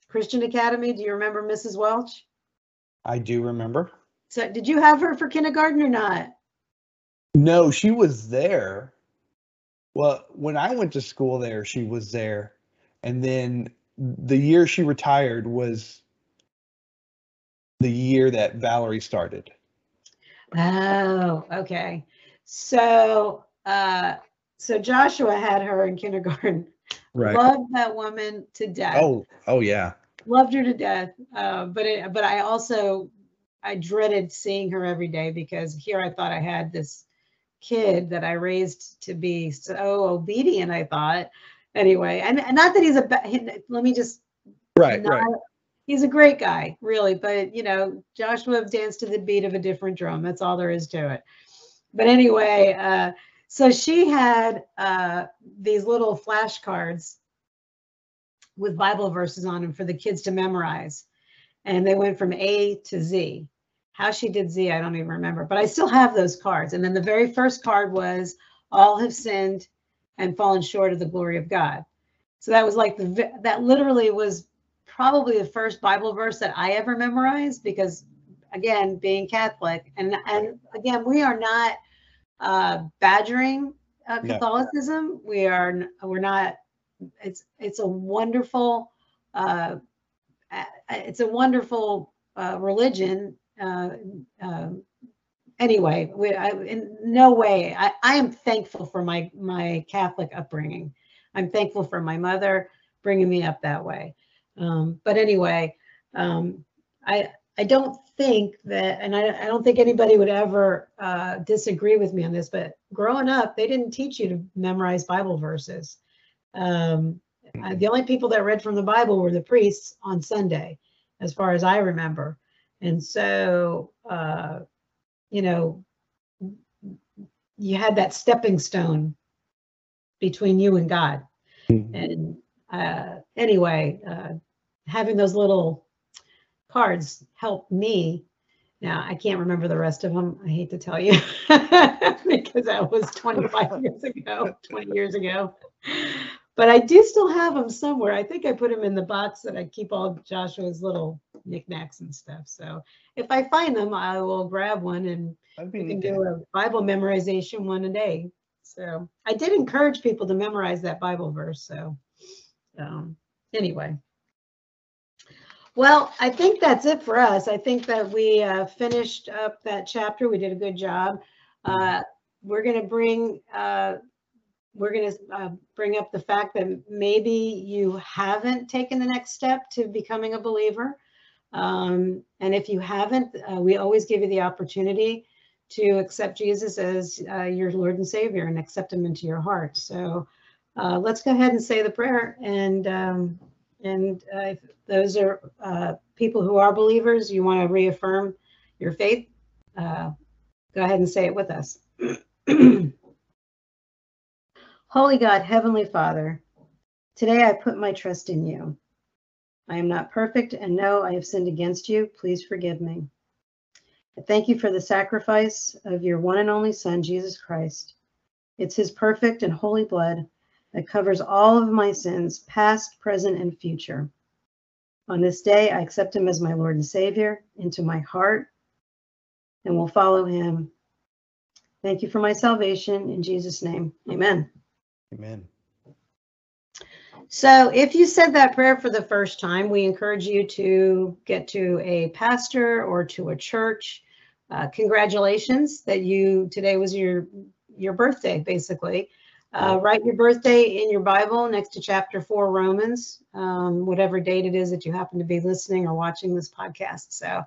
Christian Academy. Do you remember Mrs. Welch? I do remember. So did you have her for kindergarten or not? No, she was there. Well, when I went to school there, she was there. And then the year she retired was the year that Valerie started. Oh, okay. So, uh, so Joshua had her in kindergarten. Right. Loved that woman to death. Oh, oh yeah. Loved her to death. Uh, but it, but I also I dreaded seeing her every day because here I thought I had this kid that I raised to be so obedient. I thought anyway, and, and not that he's a. ba- he- Let me just Right, not- right. He's a great guy, really. But you know, Joshua danced to the beat of a different drum. That's all there is to it. But anyway, uh, so she had uh, these little flashcards with Bible verses on them for the kids to memorize, and they went from A to Z. How she did Z, I don't even remember, but I still have those cards. And then the very first card was "All have sinned and fallen short of the glory of God." So that was like the that literally was probably the first Bible verse that I ever memorized because again, being Catholic and and again, we are not uh badgering uh, No. Catholicism. We are we're not it's it's a wonderful uh it's a wonderful uh religion uh um anyway we I, in no way I, I am thankful for my my catholic upbringing. I'm thankful for my mother bringing me up that way. Um, but anyway um, i i don't think that and I, I don't think anybody would ever uh, disagree with me on this but growing up they didn't teach you to memorize bible verses. Um, the only people that read from the bible were the priests on sunday as far as i remember and so uh, you know you had that stepping stone between you and god Mhm. and uh, anyway uh, having those little cards helped me Now, I can't remember the rest of them. I hate to tell you because that was 25 years ago, 20 years ago. But I do still have them somewhere. I think I put them in the box that I keep all Joshua's little knickknacks and stuff. So if I find them, I will grab one and we can do a Bible memorization one a day. So I did encourage people to memorize that Bible verse. So um, anyway. Well, I think that's it for us. I think that we uh, finished up that chapter. We did a good job. Uh, we're going to bring uh, we're going to uh, bring up the fact that maybe you haven't taken the next step to becoming a believer. Um, and if you haven't, uh, we always give you the opportunity to accept Jesus as uh, your Lord and Savior and accept Him into your heart. So uh, let's go ahead and say the prayer. And um, and uh, if those are uh, people who are believers, you want to reaffirm your faith, go ahead and say it with us. Holy God, Heavenly Father, today I put my trust in you. I am not perfect and know I have sinned against you. Please forgive me. I thank you for the sacrifice of your one and only Son, Jesus Christ. It's his perfect and holy blood that covers all of my sins, past, present, and future. On this day, I accept him as my Lord and Savior into my heart and will follow him. Thank you for my salvation. In Jesus' name, amen. Amen. So, if you said that prayer for the first time, we encourage you to get to a pastor or to a church. Uh, congratulations that you today was your your birthday, basically. Uh, write your birthday in your Bible next to chapter four, Romans, um, whatever date it is that you happen to be listening or watching this podcast. So,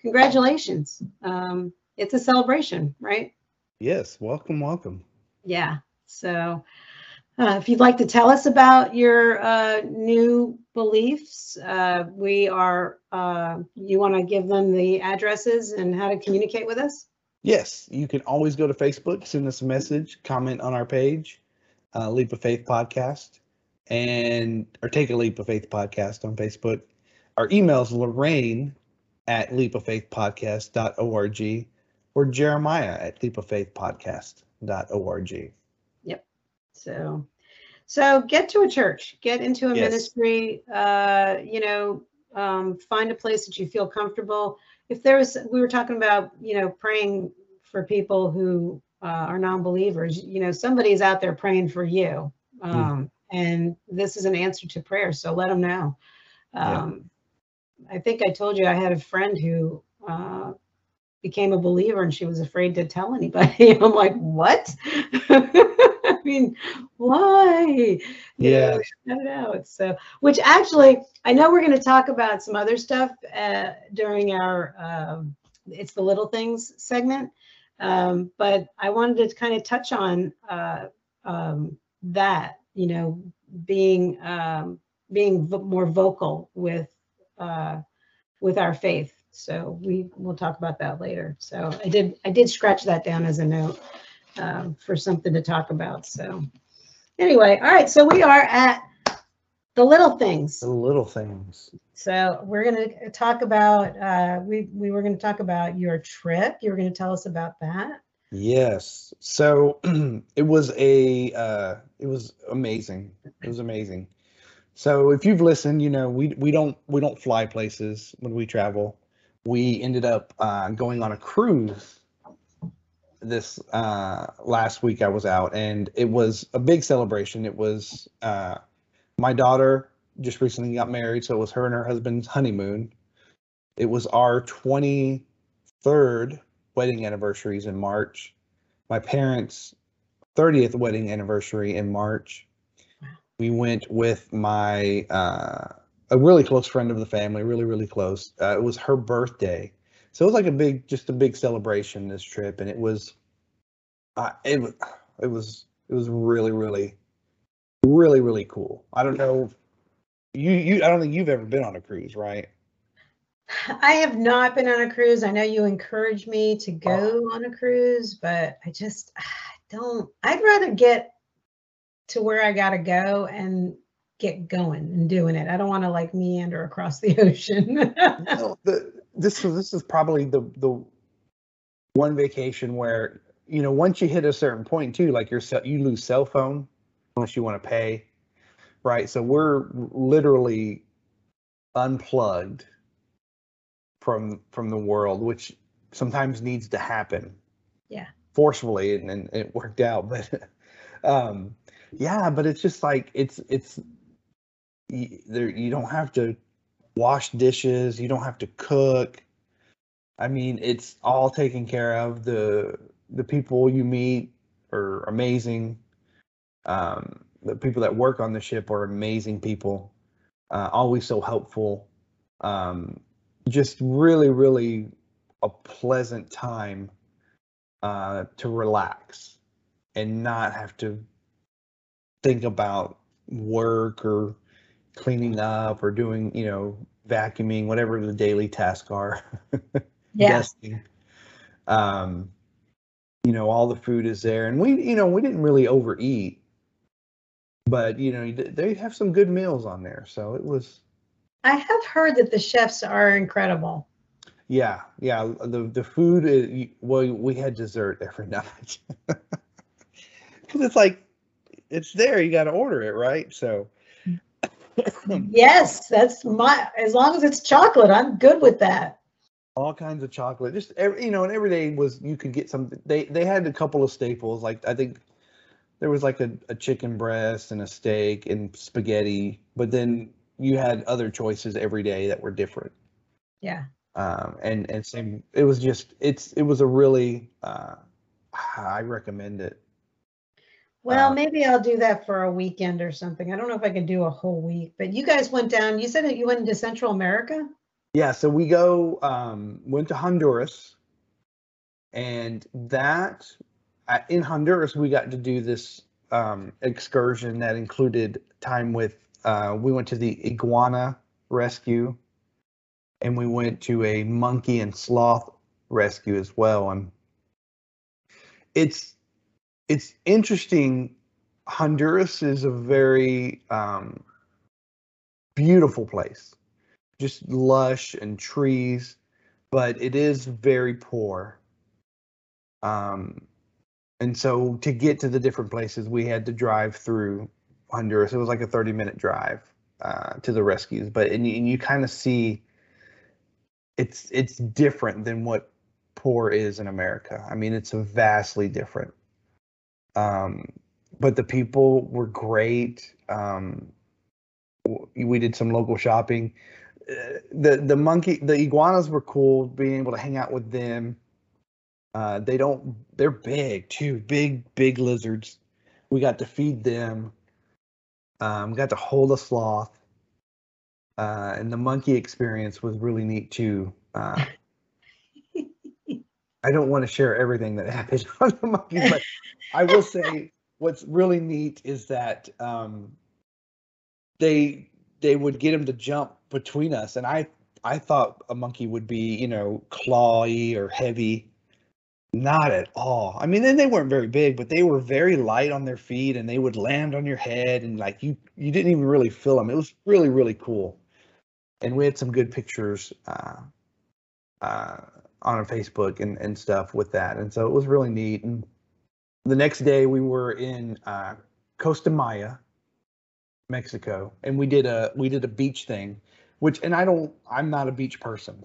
congratulations. Um, it's a celebration, right? Yes. Welcome. Welcome. Yeah. So, uh, if you'd like to tell us about your uh, new beliefs, uh, we are, uh, you want to give them the addresses and how to communicate with us? Yes, you can always go to Facebook, send us a message, comment on our page, uh, Leap of Faith Podcast, and or take a Leap of Faith Podcast on Facebook. Our email is Lorraine at leapoffaithpodcast.org or Jeremiah at leapoffaithpodcast.org. So, so get to a church, get into a Yes. ministry, uh, you know, um, find a place that you feel comfortable. If there was, we were talking about, you know, praying for people who uh, are non-believers, you know, somebody's out there praying for you. Um, and this is an answer to prayer. So let them know. Yeah. Um, I think I told you I had a friend who, uh, became a believer and she was afraid to tell anybody. I'm like, what? I mean, why? You Yeah. know, shut it out. So, which actually, I know we're going to talk about some other stuff uh, during our um, "It's the Little Things" segment, um, but I wanted to kind of touch on uh, um, that. You know, being um, being vo- more vocal with uh, with our faith. So we will talk about that later. So I did I did scratch that down as a note um, for something to talk about. So anyway, all right. So we are at the little things. The little things. So we're going to talk about uh, we we were going to talk about your trip. You were going to tell us about that. Yes. So it was a uh it was amazing. It was amazing. So if you've listened, you know, we we don't we don't fly places when we travel. We ended up uh going on a cruise this uh last week I was out and it was a big celebration. It was uh my daughter just recently got married, so it was her and her husband's honeymoon. It was our 23rd wedding anniversaries in March. My parents' 30th wedding anniversary in March. We went with my uh, a really close friend of the family, really really close. Uh, it was her birthday, so it was like a big, just a big celebration this trip, and it was, uh, it was, it was, it was really really, really really cool. I don't know, you you I don't think you've ever been on a cruise, right? I have not been on a cruise. I know you encourage me to go on a cruise, but I just I don't. I'd rather get to where I gotta go and get going and doing it. I don't want to like meander across the ocean. No, the this is this is probably the the one vacation where you know once you hit a certain point too, like your cell, you lose cell phone unless you want to pay, right? So we're literally unplugged from from the world, which sometimes needs to happen. Yeah. Forcefully, and, and it worked out, but um, yeah, but it's just like it's it's y- there. You don't have to wash dishes. You don't have to cook. I mean, it's all taken care of. The the people you meet are amazing. Um, the people that work on the ship are amazing people. Uh, always so helpful. Um, just really, really a pleasant time uh, to relax and not have to think about work or cleaning up or doing, you know, vacuuming, whatever the daily tasks are. Yeah. Um, you know, all the food is there, and we, you know, we didn't really overeat, but you know, they have some good meals on there, so it was. I have heard that the chefs are incredible. Yeah, yeah. The the food is well, we had dessert every night because it's like it's there. You got to order it, right? So Yes, that's my, as long as it's chocolate, I'm good with that. all kinds of chocolate. Just every, you know, and every day was you could get something. They they had a couple of staples. Like I think there was like a, a chicken breast and a steak and spaghetti, but then you had other choices every day that were different. Yeah. um, and and same it was just it's it was a really uh, I recommend it. Well, Uh, maybe I'll do that for a weekend or something. I don't know if I can do a whole week, but you guys went down, you said that you went into Central America? Yeah, so we go um, went to Honduras, and that uh, in Honduras we got to do this um, excursion that included time with uh, we went to the iguana rescue, and we went to a monkey and sloth rescue as well, and it's it's interesting. Honduras is a very um, beautiful place just lush and trees, but it is very poor. Um, and so to get to the different places, we had to drive through Honduras. It was like a 30 minute drive uh, to the rescues, but and you, you kind of see it's it's different than what poor is in America. I mean, it's vastly different. Um, but the people were great. Um, we did some local shopping. Uh, the the monkey the iguanas were cool being able to hang out with them. Uh they don't they're big too big big lizards. We got to feed them. Um got to hold a sloth. Uh and the monkey experience was really neat too. Uh i don't want to share everything that happened on the monkey but i will say what's really neat is that um they they would get him to jump between us and i i thought a monkey would be you know clawy or heavy. Not at all. I mean then they weren't very big but they were very light on their feet and they would land on your head and like you you didn't even really feel them it was really really cool. And we had some good pictures uh uh on facebook and and stuff with that and so it was really neat and the next day we were in uh costa maya Mexico, and we did a we did a beach thing, which and I don't I'm not a beach person.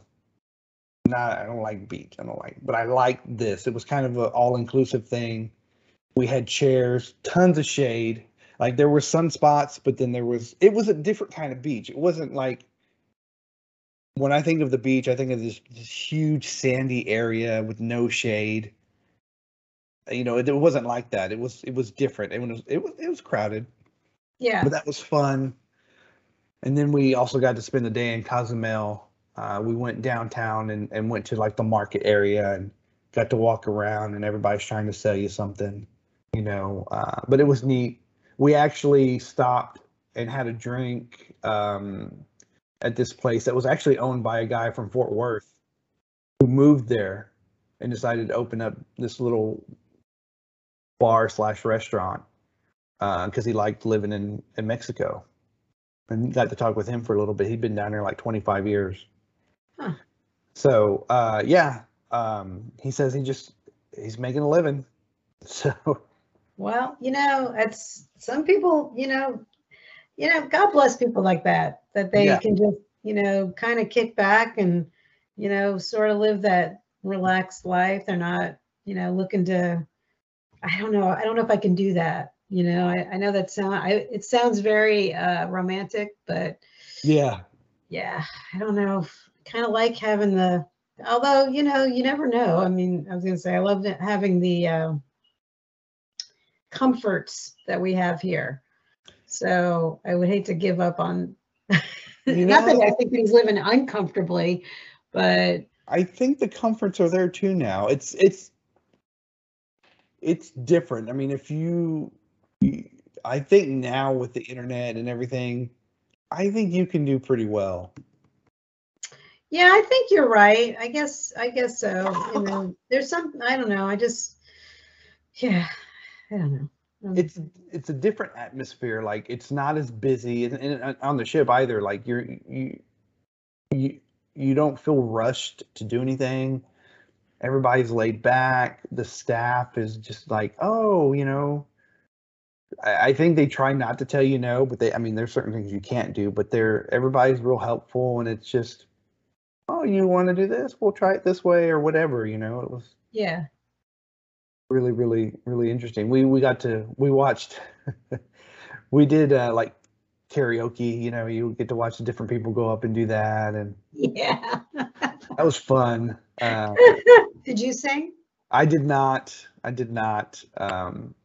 Not I don't like beach. I don't like, but I like this. It was kind of an all inclusive thing. We had chairs, tons of shade. Like there were sunspots, but then there was it was a different kind of beach. It wasn't like when I think of the beach, I think of this, this huge sandy area with no shade. You know, it, it wasn't like that. It was it was different. It was it was it was crowded Yeah. but that was fun. And then we also got to spend the day in Cozumel. Uh, we went downtown and, and went to like the market area and got to walk around and everybody's trying to sell you something, you know. Uh, but it was neat. We actually stopped and had a drink um, at this place that was actually owned by a guy from Fort Worth who moved there and decided to open up this little bar slash restaurant because he liked living in in Mexico, and got to talk with him for a little bit. He'd been down there like 25 years. Huh. So uh, yeah, um, he says he just he's making a living. So Well, you know, it's some people, you know, you know, God bless people like that, that they Yeah. can just, you know, kind of kick back and, you know, sort of live that relaxed life. They're not, you know, looking to, I don't know, I don't know if I can do that. You know, I, I know that sound, I, it sounds very uh, romantic, but yeah, yeah, I don't know. Kind of like having the, although, you know, you never know. I mean, I was going to say, I love having the uh, comforts that we have here. So I would hate to give up on, You not that I think he's living uncomfortably, but I think the comforts are there too now. It's it's it's different. I mean, if you, you I think now with the internet and everything, I think you can do pretty well. yeah, I think you're right. I guess, I guess so. You know, there's some, I don't know. I just, yeah, I don't know. Um, It's it's a different atmosphere. Like it's not as busy and, and on the ship either. Like you're you you you don't feel rushed to do anything. Everybody's laid back. The staff is just like, oh, you know. I, I think they try not to tell you no, but they I mean there's certain things you can't do, but they're everybody's real helpful and it's just, oh, you want to do this? We'll try it this way or whatever, you know. It was yeah. Really really really interesting we we got to we watched we did uh like karaoke you know you get to watch the different people go up and do that and Yeah. that was fun uh Did you sing? i did not i did not um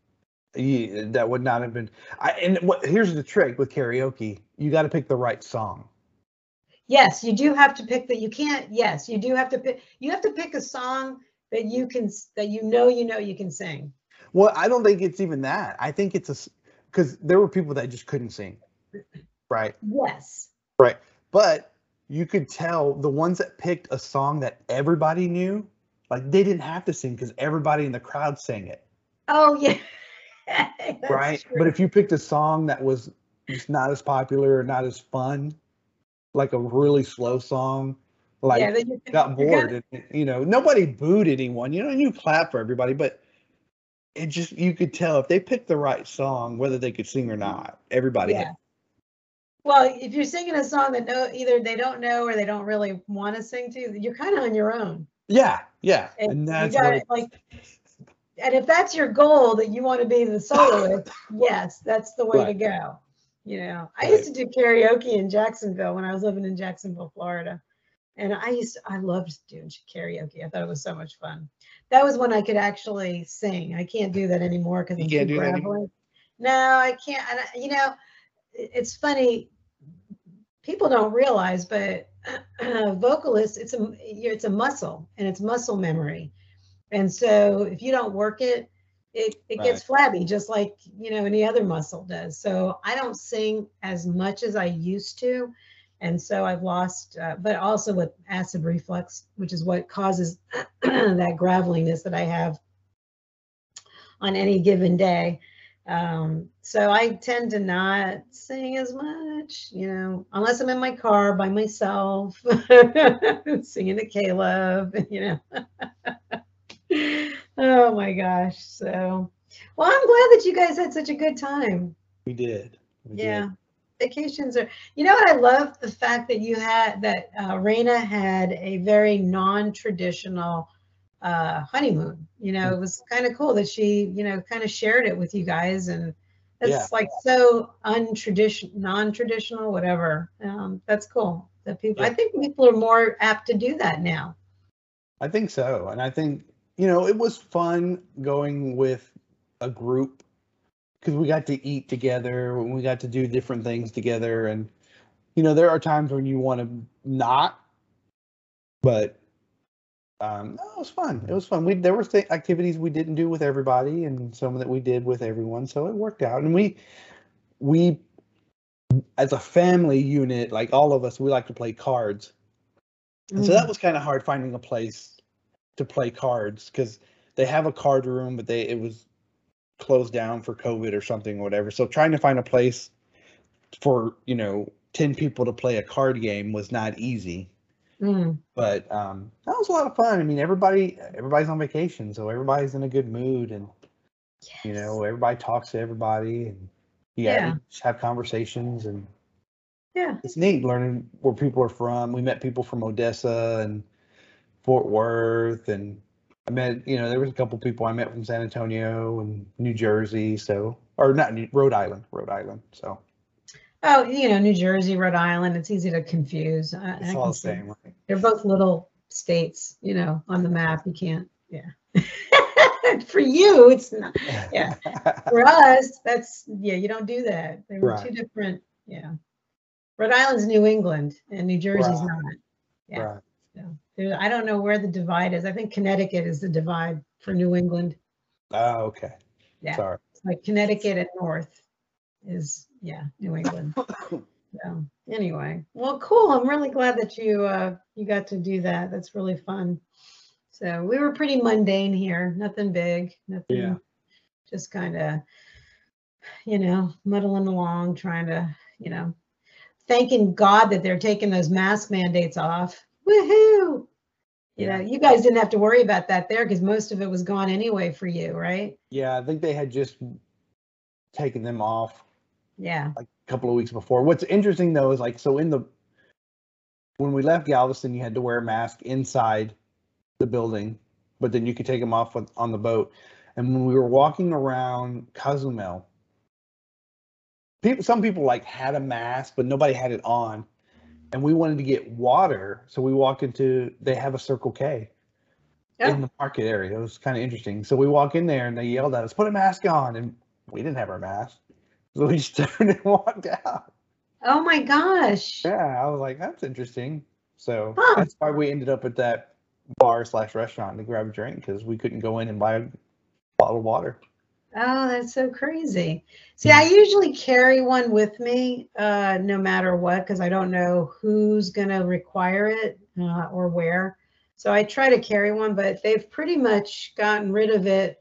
that would not have been i and what here's the trick with karaoke you got to pick the right song Yes, you do have to pick that. You can't. Yes, you do have to pick. You have to pick a song that you can that you know you know you can sing. well i don't think it's even that i think it's a because there were people that just couldn't sing right Yes. Right, but you could tell the ones that picked a song that everybody knew, like they didn't have to sing because everybody in the crowd sang it, Oh yeah. Right? true. But if you picked a song that was just not as popular or not as fun, like a really slow song, like yeah, you got bored, gonna- and, you know, nobody booed anyone, you know, you clap for everybody, but it just you could tell if they picked the right song, whether they could sing or mm-hmm. not. Everybody Yeah. had Well, if you're singing a song that no, either they don't know or they don't really want to sing to, you're kind of on your own. yeah, yeah, And, and you that's got what it like. And if that's your goal that you want to be the soloist, yes, that's the way to go. You know, I used to do karaoke in Jacksonville when I was living in Jacksonville, Florida. And I used, I loved doing karaoke. I thought it was so much fun. That was when I could actually sing. I can't do that anymore because I'm can't too do that. No, I can't. And I- you know, it's funny. People don't realize, but vocalists, it's a it's a muscle and it's muscle memory. And so if you don't work it, it, it gets flabby, just like you know any other muscle does. So I don't sing as much as I used to, and so I've lost. Uh, but also with acid reflux, which is what causes that graveliness that I have on any given day. Um, so I tend to not sing as much, you know, unless I'm in my car by myself, singing to K-LOVE, you know. oh my gosh. So, well, I'm glad that you guys had such a good time. we did. We did. Yeah. Vacations are, you know what I love? The fact that you had, that uh, Raina had a very non traditional uh, honeymoon. You know, it was kind of cool that she, you know, kind of shared it with you guys. And it's Yeah. like so untraditional, non traditional, whatever. Um, that's cool. That people, I think people are more apt to do that now. I think so. And I think, you know, it was fun going with a group because we got to eat together and we got to do different things together. And, you know, there are times when you want to not, but um, no, it was fun. It was fun. We, there were th- activities we didn't do with everybody and some that we did with everyone. So it worked out. And we, we, as a family unit, like all of us, we like to play cards. And so Mm. that was kind of hard finding a place to play cards because they have a card room, but they it was closed down for COVID or something or whatever. So trying to find a place for you know ten people to play a card game was not easy. Mm, But um, that was a lot of fun. I mean, everybody everybody's on vacation, so everybody's in a good mood, and you know, everybody talks to everybody, and yeah, Yeah. just have conversations, and Yeah. it's neat learning where people are from. We met people from Odessa and Fort Worth, and I met you know there was a couple people I met from San Antonio and New Jersey, so or not New, Rhode Island, Rhode Island. So Oh, you know, New Jersey, Rhode Island, it's easy to confuse. I- it's I all the same. Right? They're both little states, you know, on the map. You can't, yeah. For you, it's not. Yeah. For us, that's, yeah, you don't do that. They were two different, yeah. Rhode Island's New England and New Jersey's Right. not. Yeah. Right. So I don't know where the divide is. I think Connecticut is the divide for New England. Oh, okay. Yeah. Sorry. It's like Connecticut and North is, yeah, New England. So anyway, well, cool. I'm really glad that you uh, you got to do that. That's really fun. So we were pretty mundane here. Nothing big. Nothing. Yeah. Just kind of, you know, muddling along, trying to, you know, thanking God that they're taking those mask mandates off. Woohoo! You know, Yeah. you guys didn't have to worry about that there because most of it was gone anyway for you, right? Yeah, I think they had just taken them off Yeah. like a couple of weeks before. What's interesting though is like so in the when we left Galveston, you had to wear a mask inside the building, but then you could take them off on, on the boat. And when we were walking around Cozumel, people some people like had a mask, but nobody had it on. And we wanted to get water, so we walk into they have a Circle K Oh. in the market area. It was kind of interesting. So we walk in there and they yelled at us, "Put a mask on!" And we didn't have our mask, so we just turned and walked out. Oh my gosh. Yeah, I was like, "That's interesting." So Huh. that's why we ended up at that bar slash restaurant to grab a drink because we couldn't go in and buy a bottle of water. Oh, that's so crazy. See, I usually carry one with me, uh, no matter what, because I don't know who's gonna require it uh, or where. So I try to carry one, but they've pretty much gotten rid of it.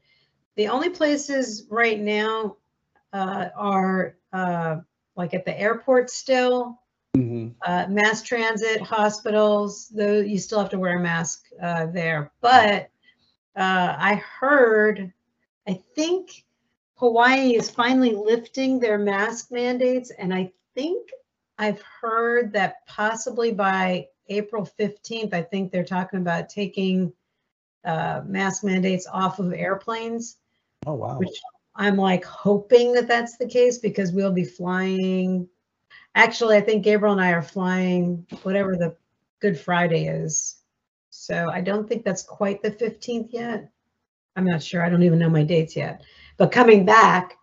The only places right now uh, are uh, like at the airport still, Mm-hmm. uh, mass transit, hospitals, though you still have to wear a mask uh, there. But uh, I heard, I think Hawaii is finally lifting their mask mandates, and I think I've heard that possibly by April 15th, I think they're talking about taking uh, mask mandates off of airplanes Oh wow! which I'm like hoping that that's the case because we'll be flying. Actually, I think Gabriel and I are flying whatever the Good Friday is. So I don't think that's quite the 15th yet. I'm not sure. I don't even know my dates yet. But coming back,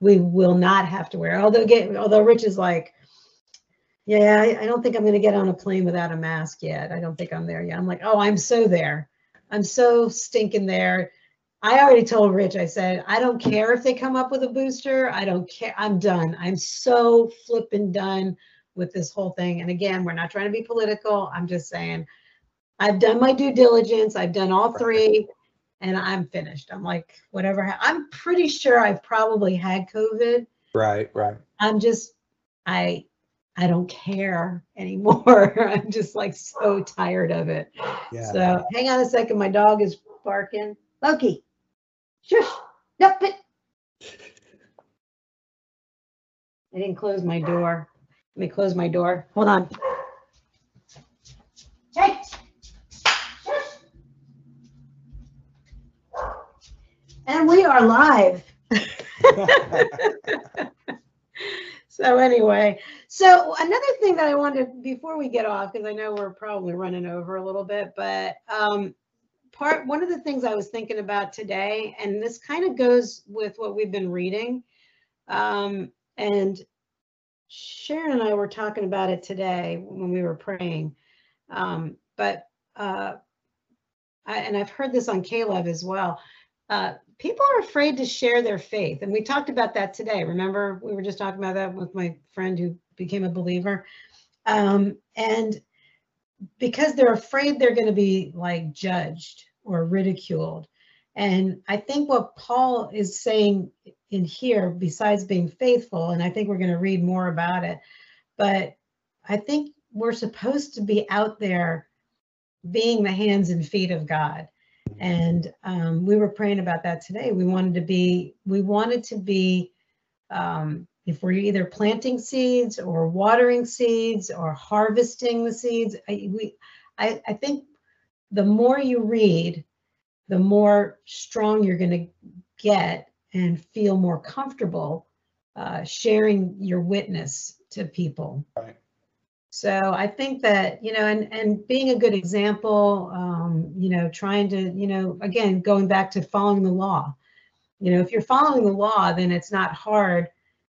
we will not have to wear. Although get although Rich is like, yeah, I, I don't think I'm going to get on a plane without a mask yet. I don't think I'm there yet. I'm like, oh, I'm so there. I'm so stinking there. I already told Rich, I said, I don't care if they come up with a booster. I don't care. I'm done. I'm so flipping done with this whole thing. And again, we're not trying to be political. I'm just saying, I've done my due diligence. I've done all three and I'm finished. I'm like, whatever. I'm pretty sure I've probably had COVID. Right, right. I'm just, I, I don't care anymore. I'm just like so tired of it. Yeah. So hang on a second. My dog is barking. Loki, shush. No, it. I didn't close my door. Let me close my door. Hold on. Hey. Shush. And we are live. So anyway, so another thing that I wanted before we get off, because I know we're probably running over a little bit, but um, part one of the things I was thinking about today, and this kind of goes with what we've been reading, um, and Sharon and I were talking about it today when we were praying, um, but uh, I, and I've heard this on K-LOVE as well. Uh, people are afraid to share their faith. And we talked about that today. Remember, we were just talking about that with my friend who became a believer. Um, and because they're afraid they're going to be like judged or ridiculed. And I think what Paul is saying in here, besides being faithful, and I think we're going to read more about it, but I think we're supposed to be out there being the hands and feet of God. And um, we were praying about that today. We wanted to be, we wanted to be, um, if we're either planting seeds or watering seeds or harvesting the seeds, I, we, I, I think the more you read, the more strong you're going to get and feel more comfortable uh, sharing your witness to people. Right. So I think that you know, and and being a good example, um, you know, trying to you know, again, going back to following the law. You know, if you're following the law, then it's not hard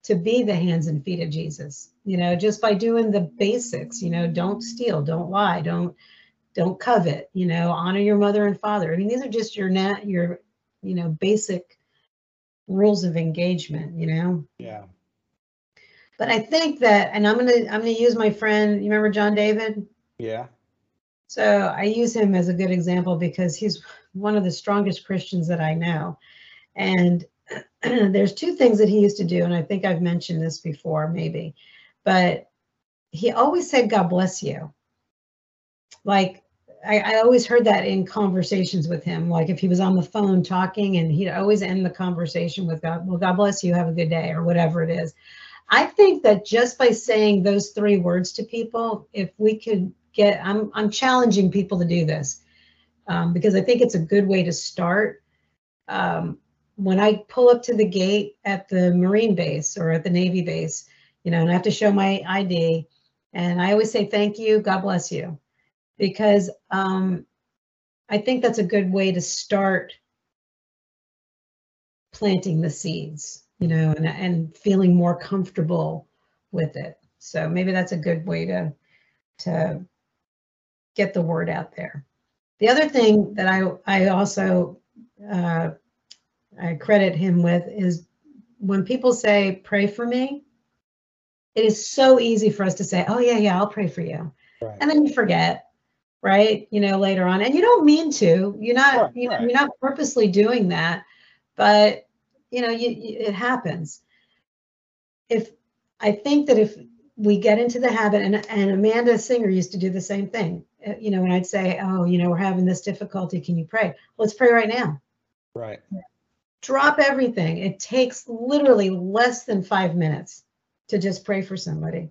to be the hands and feet of Jesus. You know, just by doing the basics. You know, don't steal, don't lie, don't don't covet. You know, honor your mother and father. I mean, these are just your nat your you know basic rules of engagement. You know. Yeah. But I think that, and I'm gonna I'm gonna use my friend. You remember John David? Yeah. So I use him as a good example because he's one of the strongest Christians that I know. And there's two things that he used to do, and I think I've mentioned this before, maybe, but he always said, God bless you. Like, I, I, always heard that in conversations with him. Like, if he was on the phone talking, and he'd always end the conversation with God, well, God bless you, have a good day, or whatever it is. I think that just by saying those three words to people, if we could get, I'm, I'm challenging people to do this um, because I think it's a good way to start. Um, when I pull up to the gate at the Marine base or at the Navy base, you know, and I have to show my ID, and I always say thank you, God bless you, because um, I think that's a good way to start planting the seeds you know, and, and feeling more comfortable with it. So maybe that's a good way to, to get the word out there. The other thing that I, I also uh, I credit him with is when people say, pray for me, it is so easy for us to say, oh, yeah, yeah, I'll pray for you. Right. And then you forget, right? You know, later on. And you don't mean to, you're not, right, you know, right. you're not purposely doing that. But you know, you, you, it happens. If I think that if we get into the habit, and, and Amanda Singer used to do the same thing, uh, you know, when I'd say, oh, you know, we're having this difficulty, can you pray? Let's pray right now. Right. Drop everything. It takes literally less than five minutes to just pray for somebody.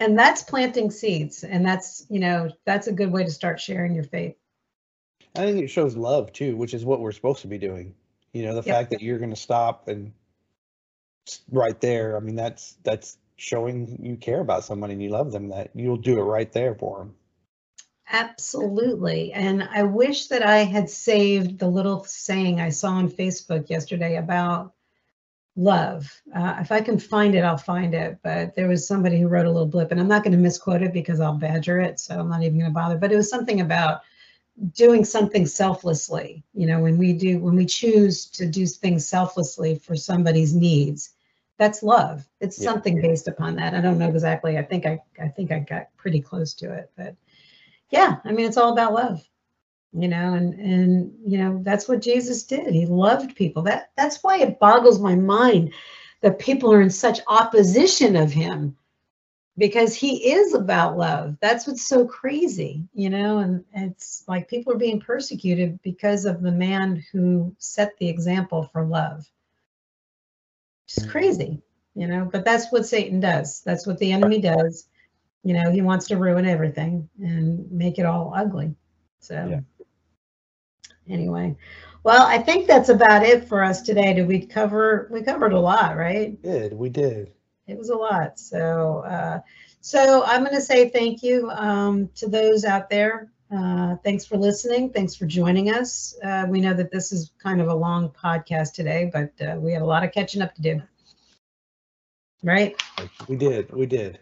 And that's planting seeds. And that's, you know, that's a good way to start sharing your faith. I think it shows love too, which is what we're supposed to be doing. You know, the yep. fact that you're going to stop and right there. I mean, that's that's showing you care about somebody and you love them. That you'll do it right there for them. Absolutely. And I wish that I had saved the little saying I saw on Facebook yesterday about love. Uh, if I can find it, I'll find it. But there was somebody who wrote a little blip, and I'm not going to misquote it because I'll badger it. So I'm not even going to bother. But it was something about doing something selflessly you know when we do when we choose to do things selflessly for somebody's needs that's love. It's yeah. something based upon that. I don't know exactly. I think i i think i got pretty close to it but yeah i mean it's all about love you know and and you know that's what jesus did. He loved people. That that's why it boggles my mind that people are in such opposition of him because he is about love. That's what's so crazy, you know, and it's like people are being persecuted because of the man who set the example for love. It's mm-hmm. crazy, you know, but that's what Satan does. That's what the enemy does. You know, he wants to ruin everything and make it all ugly. So yeah. anyway, well, I think that's about it for us today. Did we cover we covered a lot, right? We did, we did it was a lot. So, uh, so I'm going to say thank you um, to those out there. Uh, thanks for listening. Thanks for joining us. Uh, we know that this is kind of a long podcast today, but uh, we have a lot of catching up to do. Right? We did. We did.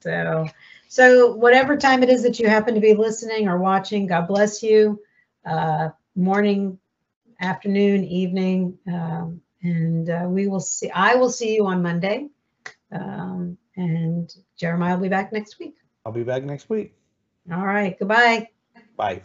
So, so whatever time it is that you happen to be listening or watching, God bless you. Uh, morning, afternoon, evening, um, and uh, we will see. I will see you on Monday. Um, and Jeremiah will be back next week. I'll be back next week. All right. Goodbye. Bye.